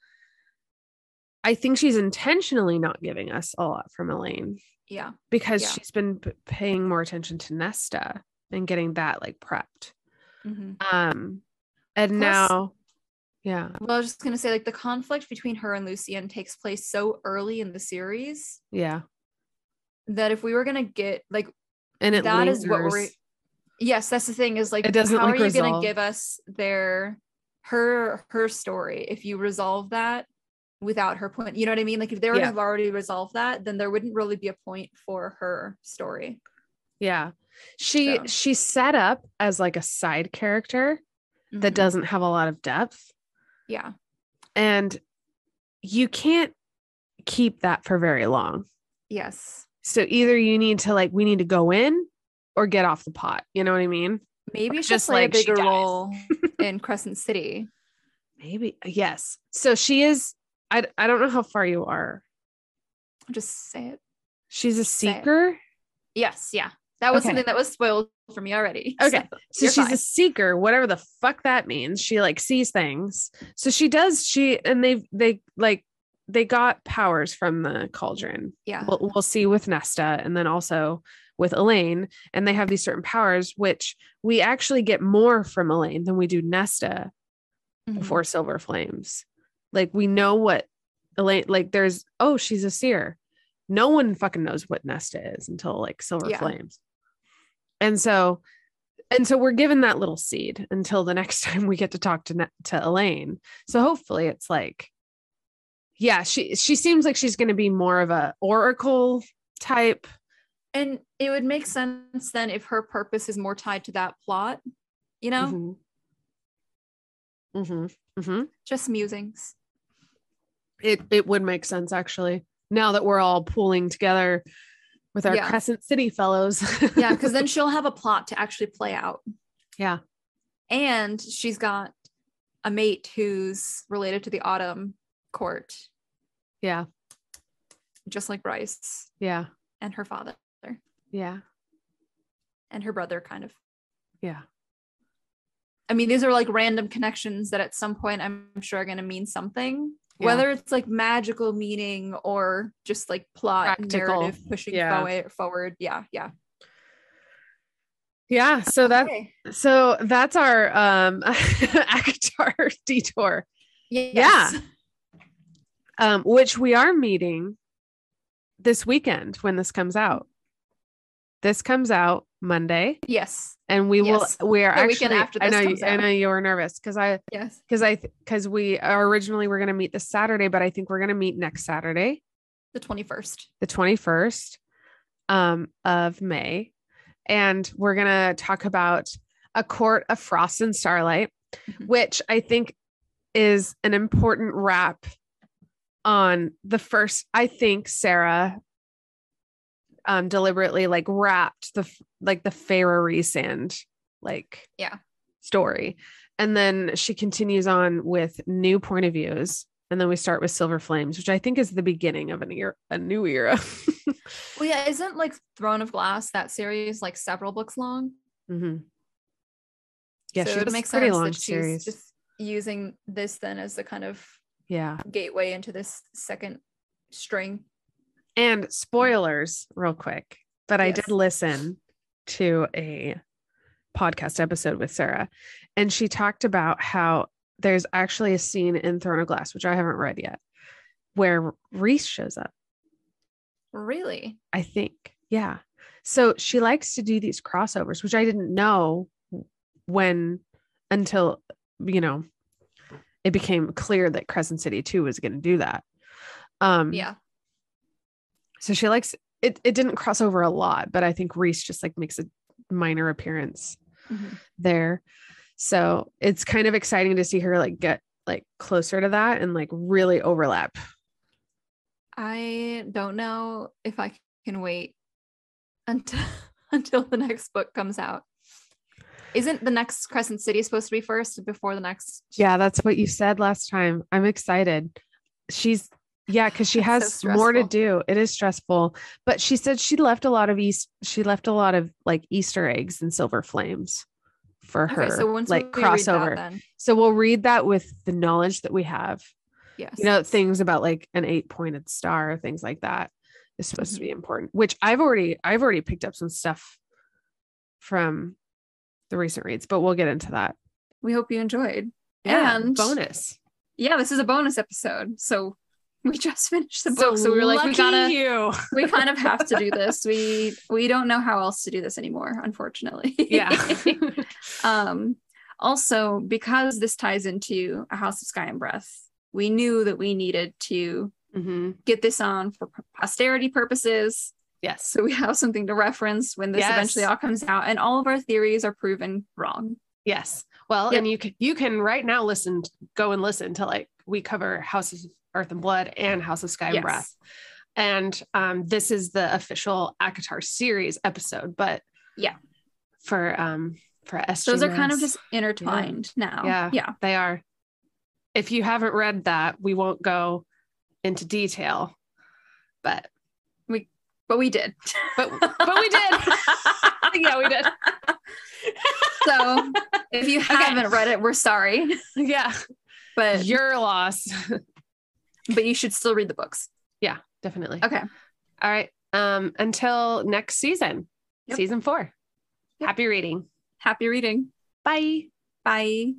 I think she's intentionally not giving us a lot from Elain Yeah. because Yeah. she's been p- paying more attention to Nesta and getting that like prepped. Mhm. Um and Plus- now yeah, Well, I was just gonna say, like the conflict between her and Lucien takes place so early in the series yeah. that if we were gonna get like And it that is what we're yes, that's the thing is like It doesn't, how like, are you gonna give us their her her story if you resolve that without her point? You know what I mean? Like if they were Yeah. have already resolved that, then there wouldn't really be a point for her story. Yeah. She So. she's set up as like a side character that Mhm. doesn't have a lot of depth yeah. and you can't keep that for very long. Yes. So either you need to like we need to go in or get off the pot. You know what I mean? Maybe Just just play like a bigger role in Crescent City. Maybe yes. So she is I I don't know how far you are. Just say it. She's a seeker. Yes, yeah. That was Okay. something that was spoiled for me already. Okay. So you're she's fine. a seeker, whatever the fuck that means. She like sees things. So she does she and they they like they got powers from the cauldron. yeah. We'll, we'll see with Nesta and then also with Elain and they have these certain powers which we actually get more from Elain than we do Nesta Mhm. before Silver Flames. Like we know what Elain like there's oh she's a seer. No one fucking knows what Nesta is until like Silver Yeah. Flames. And so and so we're given that little seed until the next time we get to talk to to Elain. So hopefully it's like yeah, she she seems like she's going to be more of a oracle type. And it would make sense then if her purpose is more tied to that plot, you know? Mhm. Mhm. Mhm. Just musings. It it would make sense actually. Now that we're all pooling together with our Yeah. Crescent City fellows. Yeah, because then she'll have a plot to actually play out. yeah. And she's got a mate who's related to the Autumn court, Yeah. just like Bryce Yeah. and her father Yeah. and her brother, kind of. Yeah. I mean, these are like random connections that at some point I'm sure are going to mean something, Yeah. whether it's like magical meaning or just like plot Practical. narrative pushing Yeah. forward. Forward, yeah, yeah. Yeah. So that Okay. so that's our um detour. Yes. Um, which we are meeting this weekend when this comes out. This comes out Monday, Yes. and we Yes. will. We are The actually. after I know. I know you were nervous because I Yes. because I because we originally were going to meet this Saturday, but I think we're going to meet next Saturday, The 21st. the twenty first, um, of May, and we're going to talk about a court of frost and starlight, Mhm. which I think is an important wrap on the first. I think Sarah um deliberately like wrapped the like the Feyre Rhysand like Yeah. story. And then she continues on with new point of views. And then we start with Silver Flames, which I think is the beginning of an era, a new era. Well, yeah, isn't like Throne of Glass that series like several books long? Mm-hmm. Yeah, so it makes pretty sense long that she's series. just using this then as the kind of yeah. gateway into this second string. And spoilers, real quick, but I did listen to a podcast episode with Sarah, and she talked about how there's actually a scene in Throne of Glass, which I haven't read yet, where Rhys shows up. Really? I think. Yeah. So she likes to do these crossovers, which I didn't know when until, you know, it became clear that Crescent City 2 was going to do that. Um Yeah. So she likes it it didn't cross over a lot, but I think Rhys just like makes a minor appearance Mhm. there. So it's kind of exciting to see her like get like closer to that and like really overlap. I don't know if I can wait until until the next book comes out. Isn't the next Crescent City supposed to be first before the next? Yeah, that's what you said last time. I'm excited. She's yeah, because she That's so has more to do. It is stressful, but she said she left a lot of east. She left a lot of like Easter eggs and silver flames for her, Okay, so once like we read that, crossover. then so we'll read that with the knowledge that we have. yes, You know, things about like an eight pointed star, things like that is supposed Mm-hmm. to be important. Which I've already, I've already picked up some stuff from the recent reads, but we'll get into that. we hope you enjoyed. Yeah, And- bonus. Yeah, this is a bonus episode, so we just finished the book, so we were like, we gotta, you. we kind of have to do this. We we don't know how else to do this anymore, unfortunately. Yeah. um also because this ties into a house of sky and breath we knew that we needed to Mhm. get this on for posterity purposes Yes. so we have something to reference when this Yes. eventually all comes out and all of our theories are proven wrong Yes. Well, Yep. and you can you can right now listen, go and listen to like we cover House of Earth and Blood and House of Sky and Yes. Breath. And um, this is the official ACOTAR series episode, but Yeah. for um for SG those are kind of just intertwined now Yeah. yeah they are. If you haven't read that, we won't go into detail, but we but we did but but we did. yeah, we did. so if you haven't read it we're sorry Yeah, but your loss. but you should still read the books yeah, definitely. okay All right. Um, until next season, Yep. season four. Yep. Happy reading. happy reading Bye. bye